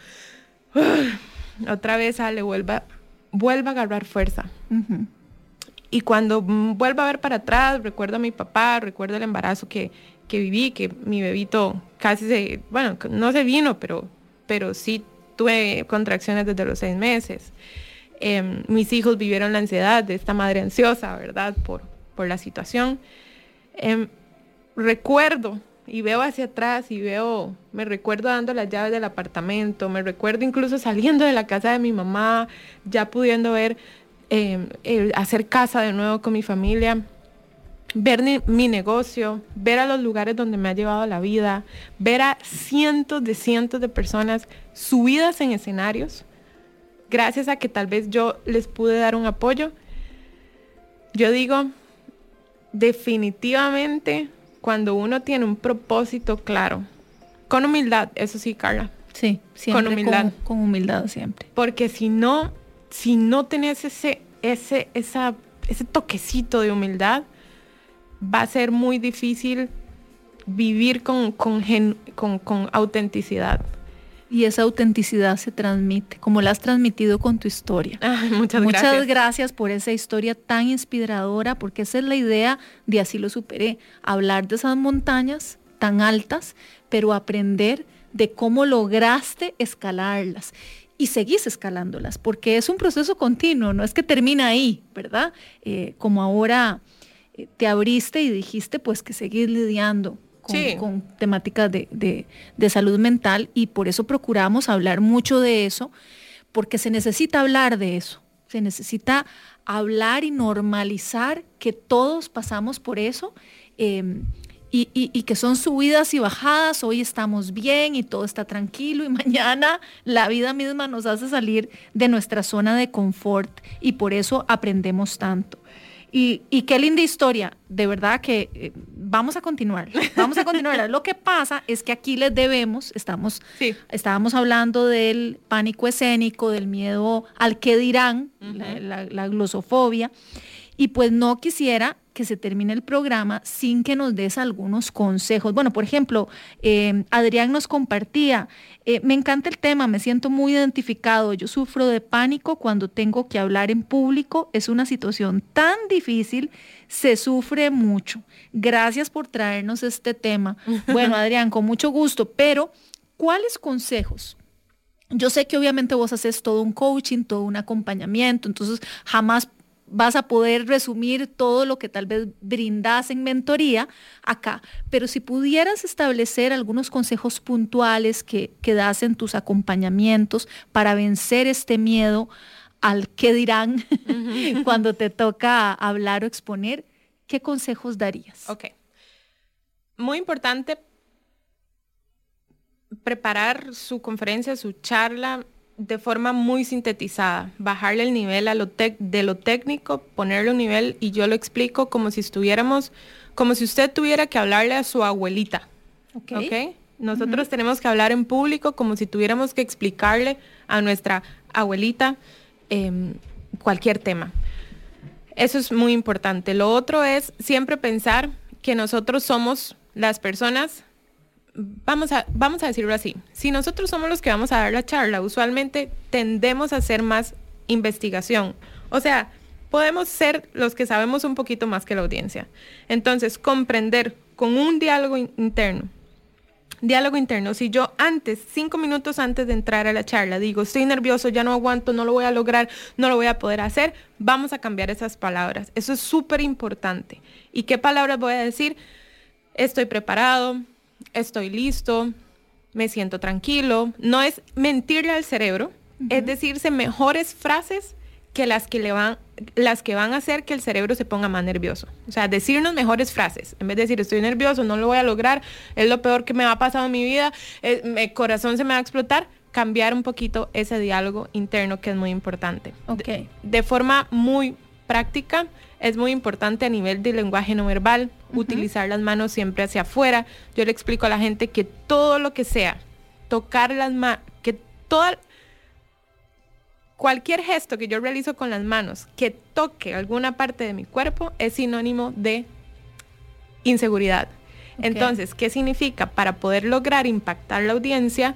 (sighs) otra vez sale, vuelva, vuelva a agarrar fuerza. Y cuando mm, vuelvo a ver para atrás, recuerdo a mi papá, recuerdo el embarazo que, que viví, que mi bebito casi se, bueno, no se vino, pero, pero sí tuve contracciones desde los seis meses. Em, mis hijos vivieron la ansiedad de esta madre ansiosa, ¿verdad? Por, por la situación. Em, recuerdo y veo hacia atrás y veo, me recuerdo dando las llaves del apartamento, me recuerdo incluso saliendo de la casa de mi mamá, ya pudiendo ver, eh, hacer casa de nuevo con mi familia, ver mi negocio, ver a los lugares donde me ha llevado la vida, ver a cientos de cientos de personas subidas en escenarios, gracias a que tal vez yo les pude dar un apoyo. Yo digo, definitivamente cuando uno tiene un propósito claro Con humildad, eso sí, Carla. Sí, siempre Con humildad. Con, con humildad siempre. Porque si no, si no tenés ese, ese, esa, ese toquecito de humildad, va a ser muy difícil vivir con, con, gen- con- con autenticidad. Y esa autenticidad se transmite, como la has transmitido con tu historia. Ay, muchas, Muchas gracias. gracias por esa historia tan inspiradora, porque esa es la idea de Así lo superé, hablar de esas montañas tan altas, pero aprender de cómo lograste escalarlas y seguís escalándolas, porque es un proceso continuo, no es que termina ahí, ¿verdad? Eh, como ahora eh, te abriste y dijiste pues que seguís lidiando con, Sí. con temáticas de, de- de salud mental y por eso procuramos hablar mucho de eso, porque se necesita hablar de eso, se necesita hablar y normalizar que todos pasamos por eso. eh, y, y- y que son subidas y bajadas, hoy estamos bien y todo está tranquilo y (laughs) mañana la vida misma nos hace salir de nuestra zona de confort y por eso aprendemos tanto. Y, y qué linda historia, de verdad que eh, vamos a continuar, vamos a continuar. (laughs) Lo que pasa es que aquí les debemos, estamos, Sí. estábamos hablando del pánico escénico, del miedo al que dirán, la, la- la glosofobia, y pues no quisiera que se termine el programa sin que nos des algunos consejos. Bueno, por ejemplo, eh, Adrián nos compartía, eh, me encanta el tema, me siento muy identificado, yo sufro de pánico cuando tengo que hablar en público, es una situación tan difícil, se sufre mucho. Gracias por traernos este tema. (laughs) Bueno, Adrián, con mucho gusto, pero ¿cuáles consejos? Yo sé que obviamente vos haces todo un coaching, todo un acompañamiento, entonces jamás vas a poder resumir todo lo que tal vez brindas en mentoría acá, pero si pudieras establecer algunos consejos puntuales que, que das en tus acompañamientos para vencer este miedo al que dirán (laughs) cuando te toca hablar o exponer, ¿qué consejos darías? Ok. Muy importante preparar su conferencia, su charla de forma muy sintetizada, bajarle el nivel a lo tec- de lo técnico, ponerle un nivel y yo lo explico como si estuviéramos, como si usted tuviera que hablarle a su abuelita. Ok. ¿ok? Nosotros tenemos que hablar en público como si tuviéramos que explicarle a nuestra abuelita em, cualquier tema. Eso es muy importante. Lo otro es siempre pensar que nosotros somos las personas, vamos a, vamos a decirlo así, si nosotros somos los que vamos a dar la charla, usualmente tendemos a hacer más investigación. O sea, podemos ser los que sabemos un poquito más que la audiencia. Entonces, comprender con un diálogo in- interno diálogo interno. Si yo antes, cinco minutos antes de entrar a la charla, digo, estoy nervioso, ya no aguanto, no lo voy a lograr, no lo voy a poder hacer, vamos a cambiar esas palabras. Eso es súper importante. ¿Y qué palabras voy a decir? Estoy preparado, estoy listo, me siento tranquilo. No es mentirle al cerebro, es decirse mejores frases que las que le van las que van a hacer que el cerebro se ponga más nervioso. O sea, decirnos mejores frases. En vez de decir estoy nervioso, no lo voy a lograr, es lo peor que me ha pasado en mi vida, eh, mi corazón se me va a explotar, cambiar un poquito ese diálogo interno que es muy importante. Ok. De, de forma muy práctica, es muy importante a nivel de lenguaje no verbal, utilizar las manos siempre hacia afuera. Yo le explico a la gente que todo lo que sea, tocar las manos, que toda cualquier gesto que yo realizo con las manos que toque alguna parte de mi cuerpo es sinónimo de inseguridad. Entonces, ¿qué significa? Para poder lograr impactar la audiencia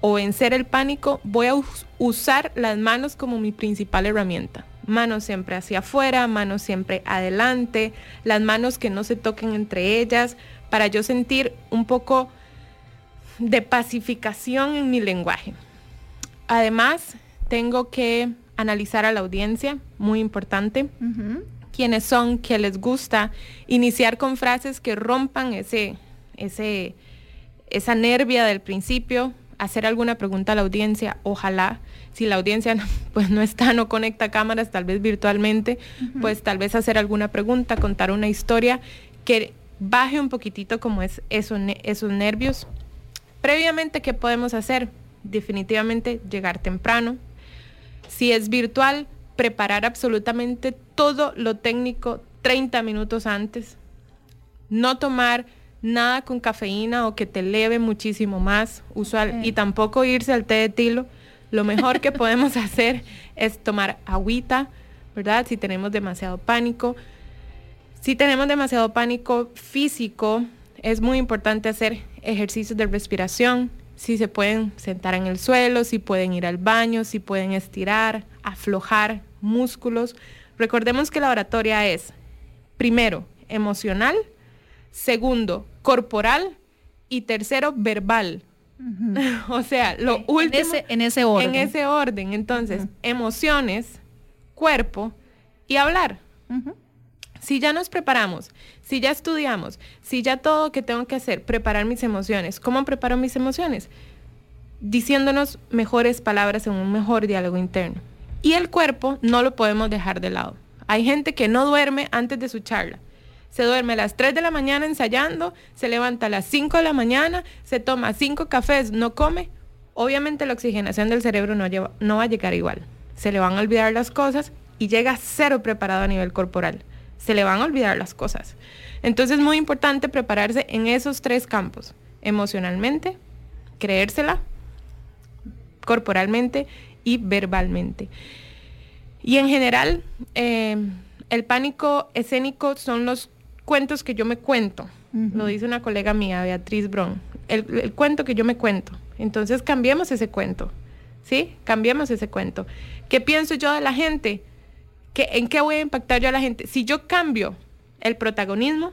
o vencer el pánico, voy a us- usar las manos como mi principal herramienta. Manos siempre hacia afuera, manos siempre adelante, las manos que no se toquen entre ellas, para yo sentir un poco de pacificación en mi lenguaje. Además, tengo que analizar a la audiencia, muy importante, quiénes son, qué les gusta, iniciar con frases que rompan ese, ese, esa nervia del principio, hacer alguna pregunta a la audiencia, ojalá, si la audiencia no- (laughs) pues no está, no conecta cámaras, tal vez virtualmente, pues tal vez hacer alguna pregunta, contar una historia que baje un poquitito como es eso, ne- esos nervios. Previamente, ¿qué podemos hacer? Definitivamente llegar temprano, si es virtual, preparar absolutamente todo lo técnico 30 minutos antes. No tomar nada con cafeína o que te eleve muchísimo más usual y tampoco irse al té de tilo. Lo mejor que podemos hacer es tomar agüita, ¿verdad? Si tenemos demasiado pánico. Si tenemos demasiado pánico físico, es muy importante hacer ejercicios de respiración. Si se pueden sentar en el suelo, si pueden ir al baño, si pueden estirar, aflojar músculos. Recordemos que la oratoria es, primero, emocional, segundo, corporal y tercero, verbal. (laughs) o sea, lo En último ese, en ese orden. en ese orden. Entonces, emociones, cuerpo y hablar. Si ya nos preparamos, si ya estudiamos, si ya todo lo que tengo que hacer, preparar mis emociones. ¿Cómo preparo mis emociones? Diciéndonos mejores palabras en un mejor diálogo interno. Y el cuerpo no lo podemos dejar de lado. Hay gente que no duerme antes de su charla. Se duerme a las 3 de la mañana ensayando, se levanta a las 5 de la mañana, se toma 5 cafés, no come. Obviamente la oxigenación del cerebro no, lleva- no va a llegar igual. Se le van a olvidar las cosas y llega cero preparado a nivel corporal. Se le van a olvidar las cosas. Entonces es muy importante prepararse en esos tres campos. Emocionalmente, creérsela, corporalmente y verbalmente. Y en general, eh, el pánico escénico son los cuentos que yo me cuento. Lo dice una colega mía, Beatriz Bron. El, el cuento que yo me cuento. Entonces cambiemos ese cuento. ¿Sí? Cambiemos ese cuento. ¿Qué pienso yo de la gente? ¿Qué, ¿En qué voy a impactar yo a la gente? Si yo cambio el protagonismo,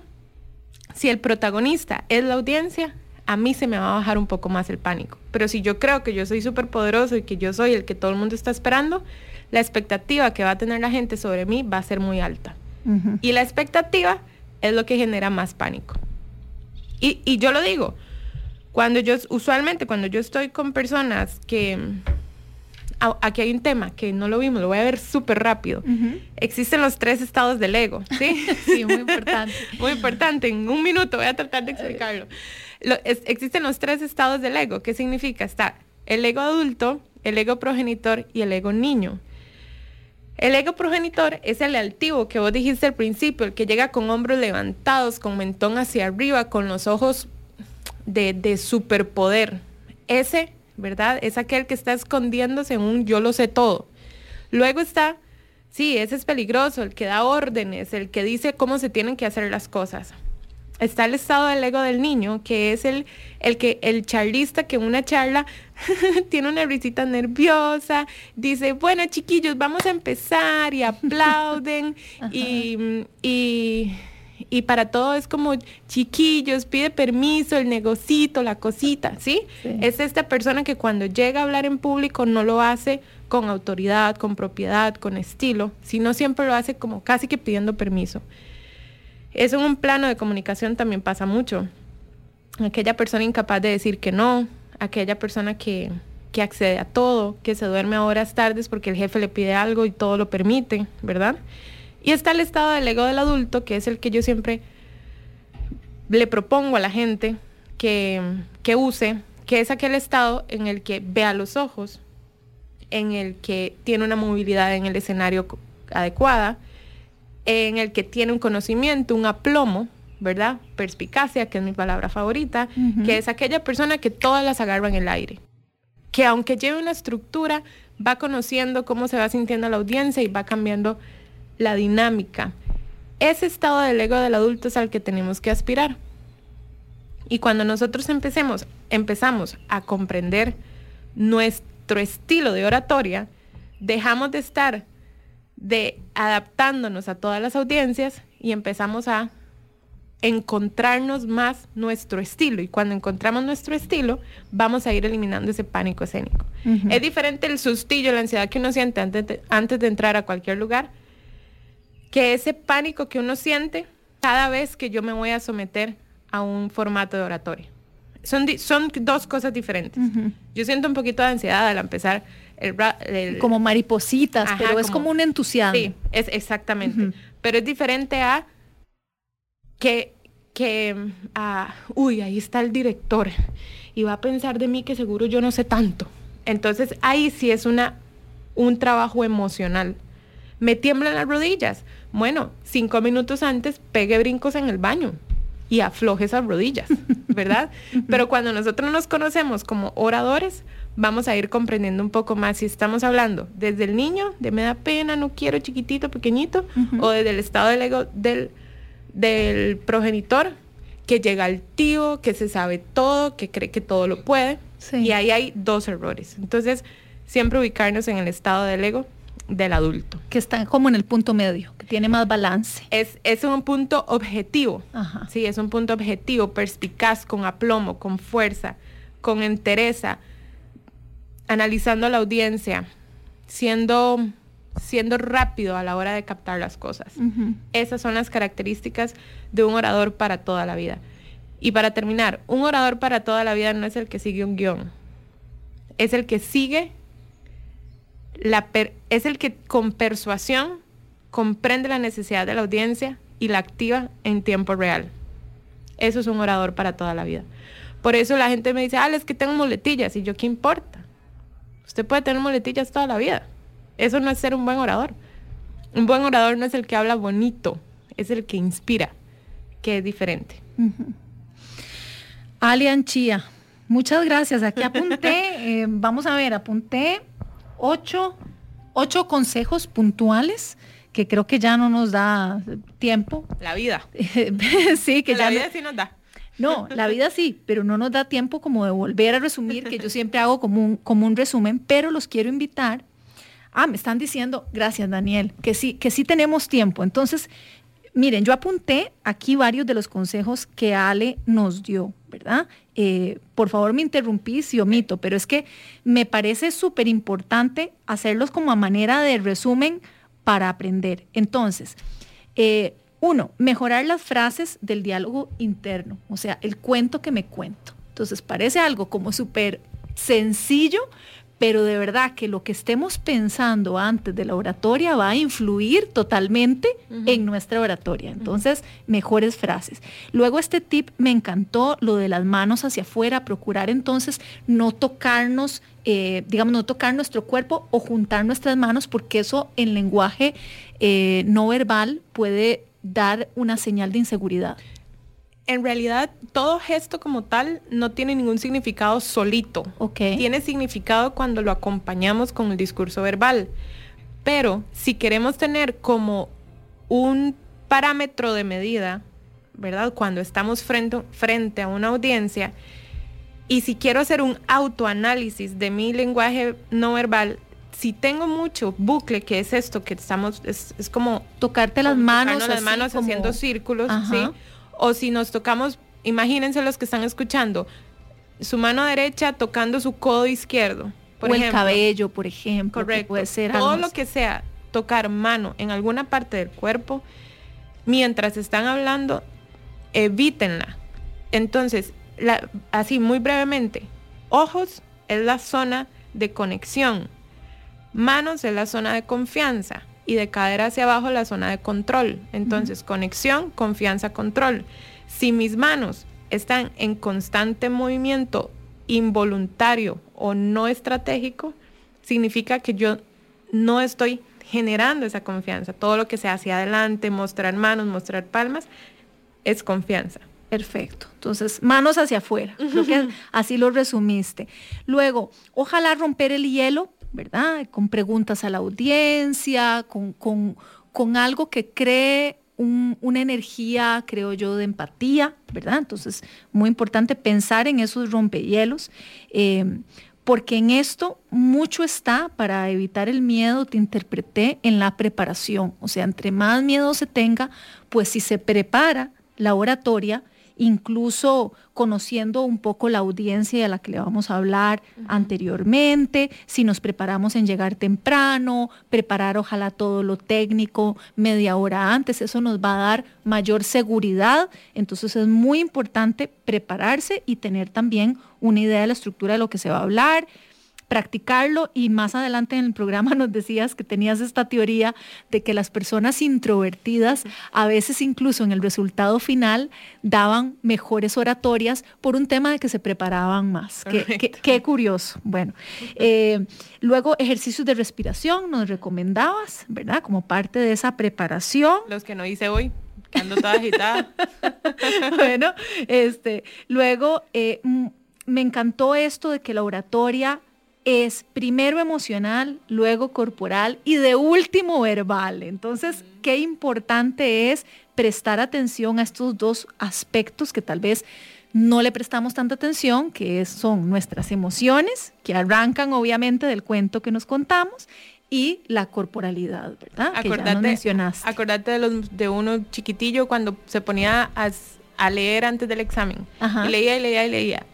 si el protagonista es la audiencia, a mí se me va a bajar un poco más el pánico. Pero si yo creo que yo soy súper poderoso y que yo soy el que todo el mundo está esperando, la expectativa que va a tener la gente sobre mí va a ser muy alta. Y la expectativa es lo que genera más pánico. Y, y yo lo digo, cuando yo, usualmente cuando yo estoy con personas que, aquí hay un tema que no lo vimos, lo voy a ver súper rápido. Existen los tres estados del ego, ¿sí? (laughs) Sí, muy importante. (laughs) Muy importante, en un minuto voy a tratar de explicarlo. Lo- es- existen los tres estados del ego. ¿Qué significa? Está el ego adulto, el ego progenitor y el ego niño. El ego progenitor es el altivo que vos dijiste al principio, el que llega con hombros levantados, con mentón hacia arriba, con los ojos de, de superpoder. Ese, ¿verdad? Es aquel que está escondiéndose en un yo lo sé todo. Luego está, sí, ese es peligroso, el que da órdenes, el que dice cómo se tienen que hacer las cosas. Está el estado del ego del niño, que es el, el que el charlista que en una charla (laughs) tiene una risita nerviosa, dice, bueno chiquillos, vamos a empezar y aplauden (laughs) y, y, y para todo es como chiquillos, pide permiso, el negocito, la cosita, ¿sí? Sí. Es esta persona que cuando llega a hablar en público no lo hace con autoridad, con propiedad, con estilo, sino siempre lo hace como casi que pidiendo permiso. Eso en un plano de comunicación también pasa mucho. Aquella persona incapaz de decir que no, aquella persona que, que accede a todo, que se duerme a horas tardes porque el jefe le pide algo y todo lo permite, ¿verdad? Y está el estado del ego del adulto, que es el que yo siempre le propongo a la gente que, que use, que es aquel estado en el que ve a los ojos, en el que tiene una movilidad en el escenario adecuada, en el que tiene un conocimiento, un aplomo, ¿verdad? Perspicacia, que es mi palabra favorita, que es aquella persona que todas las agarra en el aire, que aunque lleve una estructura, va conociendo cómo se va sintiendo la audiencia y va cambiando la dinámica. Ese estado del ego del adulto es al que tenemos que aspirar. Y cuando nosotros empecemos, empezamos a comprender nuestro estilo de oratoria, dejamos de estar de adaptándonos a todas las audiencias y empezamos a encontrarnos más nuestro estilo. Y cuando encontramos nuestro estilo, vamos a ir eliminando ese pánico escénico. Ujú. Es diferente el sustillo, la ansiedad que uno siente antes de, antes de entrar a cualquier lugar, que ese pánico que uno siente cada vez que yo me voy a someter a un formato de oratoria. Son, son dos cosas diferentes. Ujú. Yo siento un poquito de ansiedad al empezar el... el- Como maripositas, Ajá, pero es como- como un entusiasmo. Sí, es exactamente. Ujú. Pero es diferente a que, que a, uy, ahí está el director y va a pensar de mí que seguro yo no sé tanto. Entonces ahí sí es una, un trabajo emocional. Me tiemblan las rodillas. Bueno, cinco minutos antes pegue brincos en el baño. y afloje esas rodillas, (laughs) ¿verdad? Pero cuando nosotros nos conocemos como oradores, vamos a ir comprendiendo un poco más si estamos hablando desde el niño, de me da pena, no quiero chiquitito, pequeñito, o desde el estado del ego del, del progenitor, que llega al tío, que se sabe todo, que cree que todo lo puede. Sí. Y ahí hay dos errores. Entonces, siempre ubicarnos en el estado del ego del adulto. Que está como en el punto medio, que tiene más balance. Es, es un punto objetivo. Ajá. Sí, es un punto objetivo, perspicaz, con aplomo, con fuerza, con entereza, analizando a la audiencia, siendo, siendo rápido a la hora de captar las cosas. Esas son las características de un orador para toda la vida. Y para terminar, un orador para toda la vida no es el que sigue un guion, es el que sigue, la per- es el que con persuasión comprende la necesidad de la audiencia y la activa en tiempo real. Eso es un orador para toda la vida. Por eso la gente me dice, ah, es que tengo muletillas. Y yo, ¿qué importa? Usted puede tener muletillas toda la vida. Eso no es ser un buen orador. Un buen orador no es el que habla bonito, es el que inspira, que es diferente. Alian Chía, muchas gracias. Aquí apunté, (laughs) eh, vamos a ver, apunté ocho, ocho consejos puntuales que creo que ya no nos da tiempo. La vida. (laughs) sí, que la ya no- vida sí nos da. No, la vida sí, pero no nos da tiempo como de volver a resumir, que yo siempre hago como un, como un resumen, pero los quiero invitar. Ah, me están diciendo, gracias Daniel, que sí, que sí tenemos tiempo. Entonces, miren, yo apunté aquí varios de los consejos que Ale nos dio, ¿verdad? Eh, por favor me interrumpí si omito, pero es que me parece súper importante hacerlos como a manera de resumen para aprender. Entonces, eh, uno, mejorar las frases del diálogo interno, o sea, el cuento que me cuento. Entonces, parece algo como súper sencillo, pero de verdad que lo que estemos pensando antes de la oratoria va a influir totalmente en nuestra oratoria. Entonces, mejores frases. Luego este tip me encantó, lo de las manos hacia afuera, procurar entonces no tocarnos, eh, digamos, no tocar nuestro cuerpo o juntar nuestras manos, porque eso en lenguaje eh, no verbal puede dar una señal de inseguridad. En realidad, todo gesto como tal no tiene ningún significado solito. Ok. Tiene significado cuando lo acompañamos con el discurso verbal. Pero si queremos tener como un parámetro de medida, ¿verdad? Cuando estamos frente, frente a una audiencia, y si quiero hacer un autoanálisis de mi lenguaje no verbal, si tengo mucho bucle, que es esto que estamos, es, es como Tocarte las como manos. las manos como- haciendo círculos, Ajá. ¿sí? O si nos tocamos, imagínense los que están escuchando, su mano derecha tocando su codo izquierdo, por o el ejemplo. cabello, por ejemplo. Correcto. Puede ser Todo algo lo que sea tocar mano en alguna parte del cuerpo, mientras están hablando, evítenla. Entonces, la- así muy brevemente, ojos es la zona de conexión, manos es la zona de confianza y de cadera hacia abajo la zona de control. Entonces, conexión, confianza, control. Si mis manos están en constante movimiento involuntario o no estratégico, significa que yo no estoy generando esa confianza. Todo lo que sea hacia adelante, mostrar manos, mostrar palmas, es confianza. Perfecto. Entonces, manos hacia afuera. Creo que (laughs) así lo resumiste. Luego, ojalá romper el hielo, ¿verdad? Con preguntas a la audiencia, con, con- con algo que cree un- una energía, creo yo, de empatía, ¿verdad? Entonces, muy importante pensar en esos rompehielos. eh, porque en esto mucho está para evitar el miedo, te interpreté en la preparación. O sea, entre más miedo se tenga, pues si se prepara la oratoria, incluso conociendo un poco la audiencia a la que le vamos a hablar anteriormente, si nos preparamos en llegar temprano, preparar ojalá todo lo técnico media hora antes, eso nos va a dar mayor seguridad. Entonces es muy importante prepararse y tener también una idea de la estructura de lo que se va a hablar practicarlo y más adelante en el programa nos decías que tenías esta teoría de que las personas introvertidas a veces incluso en el resultado final daban mejores oratorias por un tema de que se preparaban más. Qué, qué- Correcto. qué curioso. Bueno, eh, luego ejercicios de respiración nos recomendabas, ¿verdad? Como parte de esa preparación. Los que no hice hoy, Ando toda agitada. (laughs) bueno, este, luego eh, me encantó esto de que la oratoria es primero emocional, luego corporal y de último verbal. Entonces, qué importante es prestar atención a estos dos aspectos que tal vez no le prestamos tanta atención, que es- son nuestras emociones, que arrancan obviamente del cuento que nos contamos, y la corporalidad, ¿verdad? que ya nos Acordate, mencionaste. acordate de, los, de uno chiquitillo cuando se ponía a, leer antes del examen. Ajá. Y leía y leía y leía.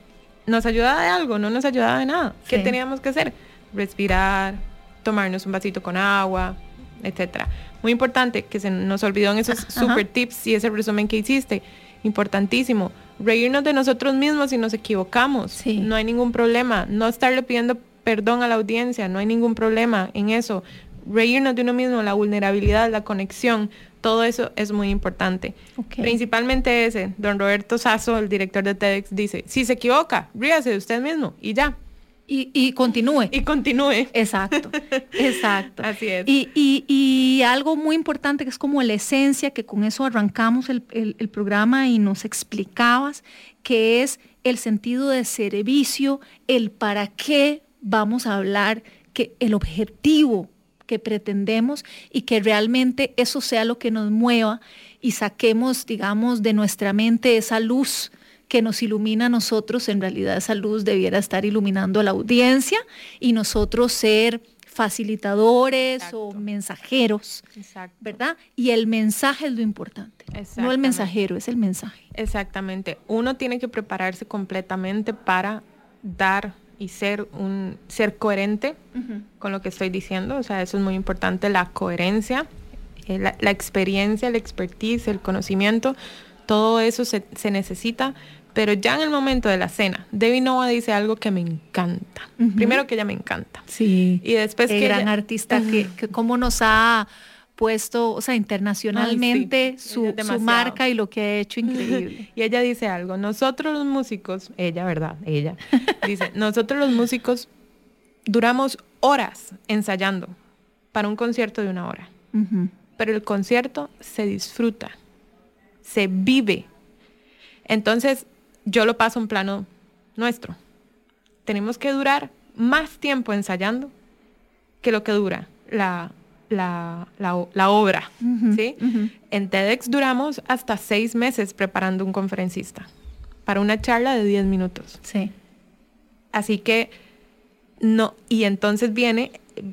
¿Nos ayudaba de algo? No nos ayudaba de nada. ¿Qué teníamos que hacer? Respirar, tomarnos un vasito con agua, etcétera. Muy importante que se nos olvidó en esos Ajá. super tips y ese resumen que hiciste. Importantísimo. Reírnos de nosotros mismos si nos equivocamos. Sí. No hay ningún problema. No estarle pidiendo perdón a la audiencia. No hay ningún problema en eso. Reírnos de uno mismo, la vulnerabilidad, la conexión, todo eso es muy importante. Principalmente ese, don Roberto Sasso, el director de TEDx, dice, si se equivoca, ríase de usted mismo y ya. Y, y continúe. Y continúe. Exacto, (laughs) exacto. Así es. Y, y- y algo muy importante que es como la esencia, que con eso arrancamos el, el- el programa y nos explicabas, que es el sentido de servicio, el para qué vamos a hablar, que el objetivo que pretendemos y que realmente eso sea lo que nos mueva y saquemos, digamos, de nuestra mente esa luz que nos ilumina a nosotros, en realidad esa luz debiera estar iluminando a la audiencia y nosotros ser facilitadores o mensajeros, Exacto. ¿verdad? Y el mensaje es lo importante, no el mensajero, es el mensaje. Exactamente. Uno tiene que prepararse completamente para dar y ser un ser coherente con lo que estoy diciendo. O sea, eso es muy importante, la coherencia, eh, la, la experiencia, el expertise, el conocimiento, todo eso se, se necesita. Pero ya en el momento de la cena, Debbie Nova dice algo que me encanta. Ujú. Primero que ella me encanta. Sí. Y después el que gran ella- artista que, que cómo nos ha puesto, o sea, internacionalmente Ay, sí. su, su marca y lo que ha (laughs) hecho increíble. Y ella dice algo, nosotros los músicos, ella, ¿verdad? Ella, (laughs) dice, nosotros los músicos duramos horas ensayando para un concierto de una hora, pero el concierto se disfruta, se vive. Entonces, yo lo paso en plano nuestro. Tenemos que durar más tiempo ensayando que lo que dura la, la, la obra, ¿sí? En TEDx duramos hasta seis meses preparando un conferencista para una charla de 10 minutos. Sí. Así que no, y entonces viene,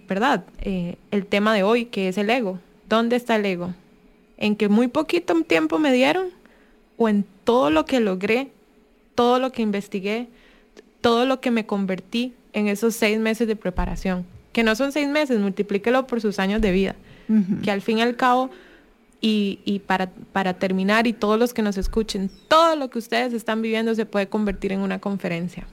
¿verdad? Eh, el tema de hoy, que es el ego. ¿Dónde está el ego? ¿En que muy poquito tiempo me dieron? ¿O en todo lo que logré, todo lo que investigué, todo lo que me convertí en esos seis meses de preparación? Que no son seis meses, multiplíquelo por sus años de vida que al fin y al cabo, y, y para, para terminar, y todos los que nos escuchen, todo lo que ustedes están viviendo se puede convertir en una conferencia.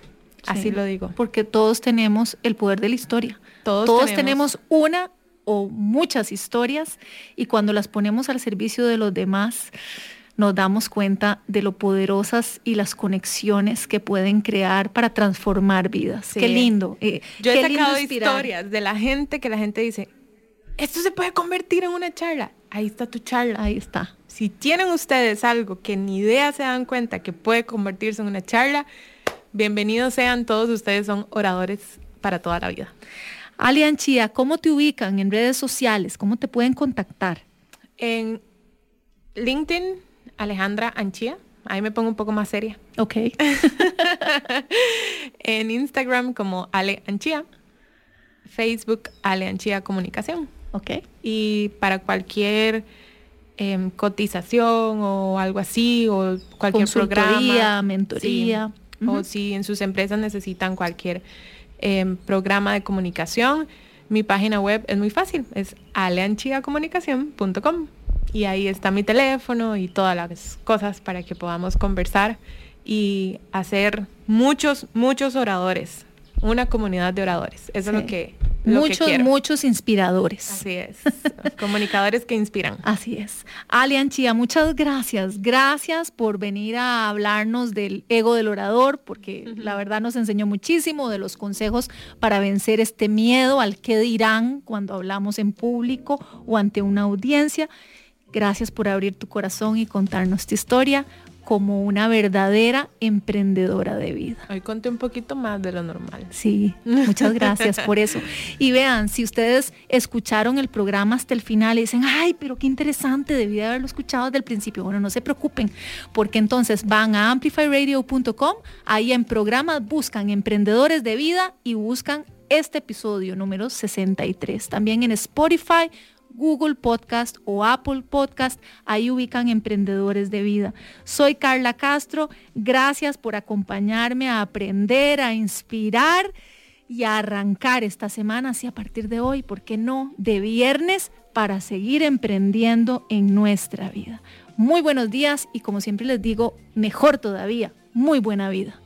Así Sí. lo digo. Porque todos tenemos el poder de la historia. Todos Todos, tenemos- tenemos una o muchas historias y cuando las ponemos al servicio de los demás, nos damos cuenta de lo poderosas y las conexiones que pueden crear para transformar vidas. Sí. Qué lindo. eh, Yo he sacado historias de la gente que la gente dice, esto se puede convertir en una charla. Ahí está tu charla. Ahí está. Si tienen ustedes algo que ni idea se dan cuenta que puede convertirse en una charla, bienvenidos sean todos ustedes, son oradores para toda la vida. Alian Chía, ¿cómo te ubican en redes sociales? ¿Cómo te pueden contactar? En LinkedIn, Alejandra Anchía, ahí me pongo un poco más seria. Ok. (laughs) en Instagram como Ale Anchía, Facebook Ale Anchía Comunicación. Ok. Y para cualquier em, cotización o algo así, o cualquier programa. mentoría. sí. O si en sus empresas necesitan cualquier em, programa de comunicación, mi página web es muy fácil, es aleanchiacomunicación.com. Y ahí está mi teléfono y todas las cosas para que podamos conversar y hacer muchos, muchos oradores, una comunidad de oradores. Eso es lo que, lo que muchos, muchos inspiradores. Así es. Comunicadores que inspiran. (laughs) Así es. Alian Chía, muchas gracias. Gracias por venir a hablarnos del ego del orador, porque la verdad nos enseñó muchísimo de los consejos para vencer este miedo al qué dirán cuando hablamos en público o ante una audiencia. Gracias por abrir tu corazón y contarnos tu historia como una verdadera emprendedora de vida. Hoy conté un poquito más de lo normal. Sí, muchas gracias por eso. Y vean, si ustedes escucharon el programa hasta el final y dicen, ay, pero qué interesante, debí de haberlo escuchado desde el principio. Bueno, no se preocupen, porque entonces van a amplifyradio.com, ahí en programas buscan emprendedores de vida y buscan este episodio número 63. También en Spotify Google Podcast o Apple Podcast. Ahí ubican emprendedores de vida. Soy Carla Castro. Gracias por acompañarme a aprender, a inspirar y a arrancar esta semana, así a partir de hoy, ¿por qué no? De viernes para seguir emprendiendo en nuestra vida. Muy buenos días y como siempre les digo, mejor todavía, muy buena vida.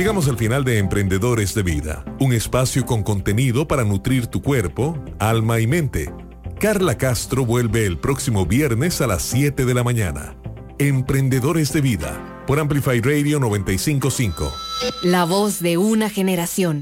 Llegamos al final de Emprendedores de Vida, un espacio con contenido para nutrir tu cuerpo, alma y mente. Carla Castro vuelve el próximo viernes a las 7 de la mañana. Emprendedores de Vida, por Amplify Radio 955. La voz de una generación.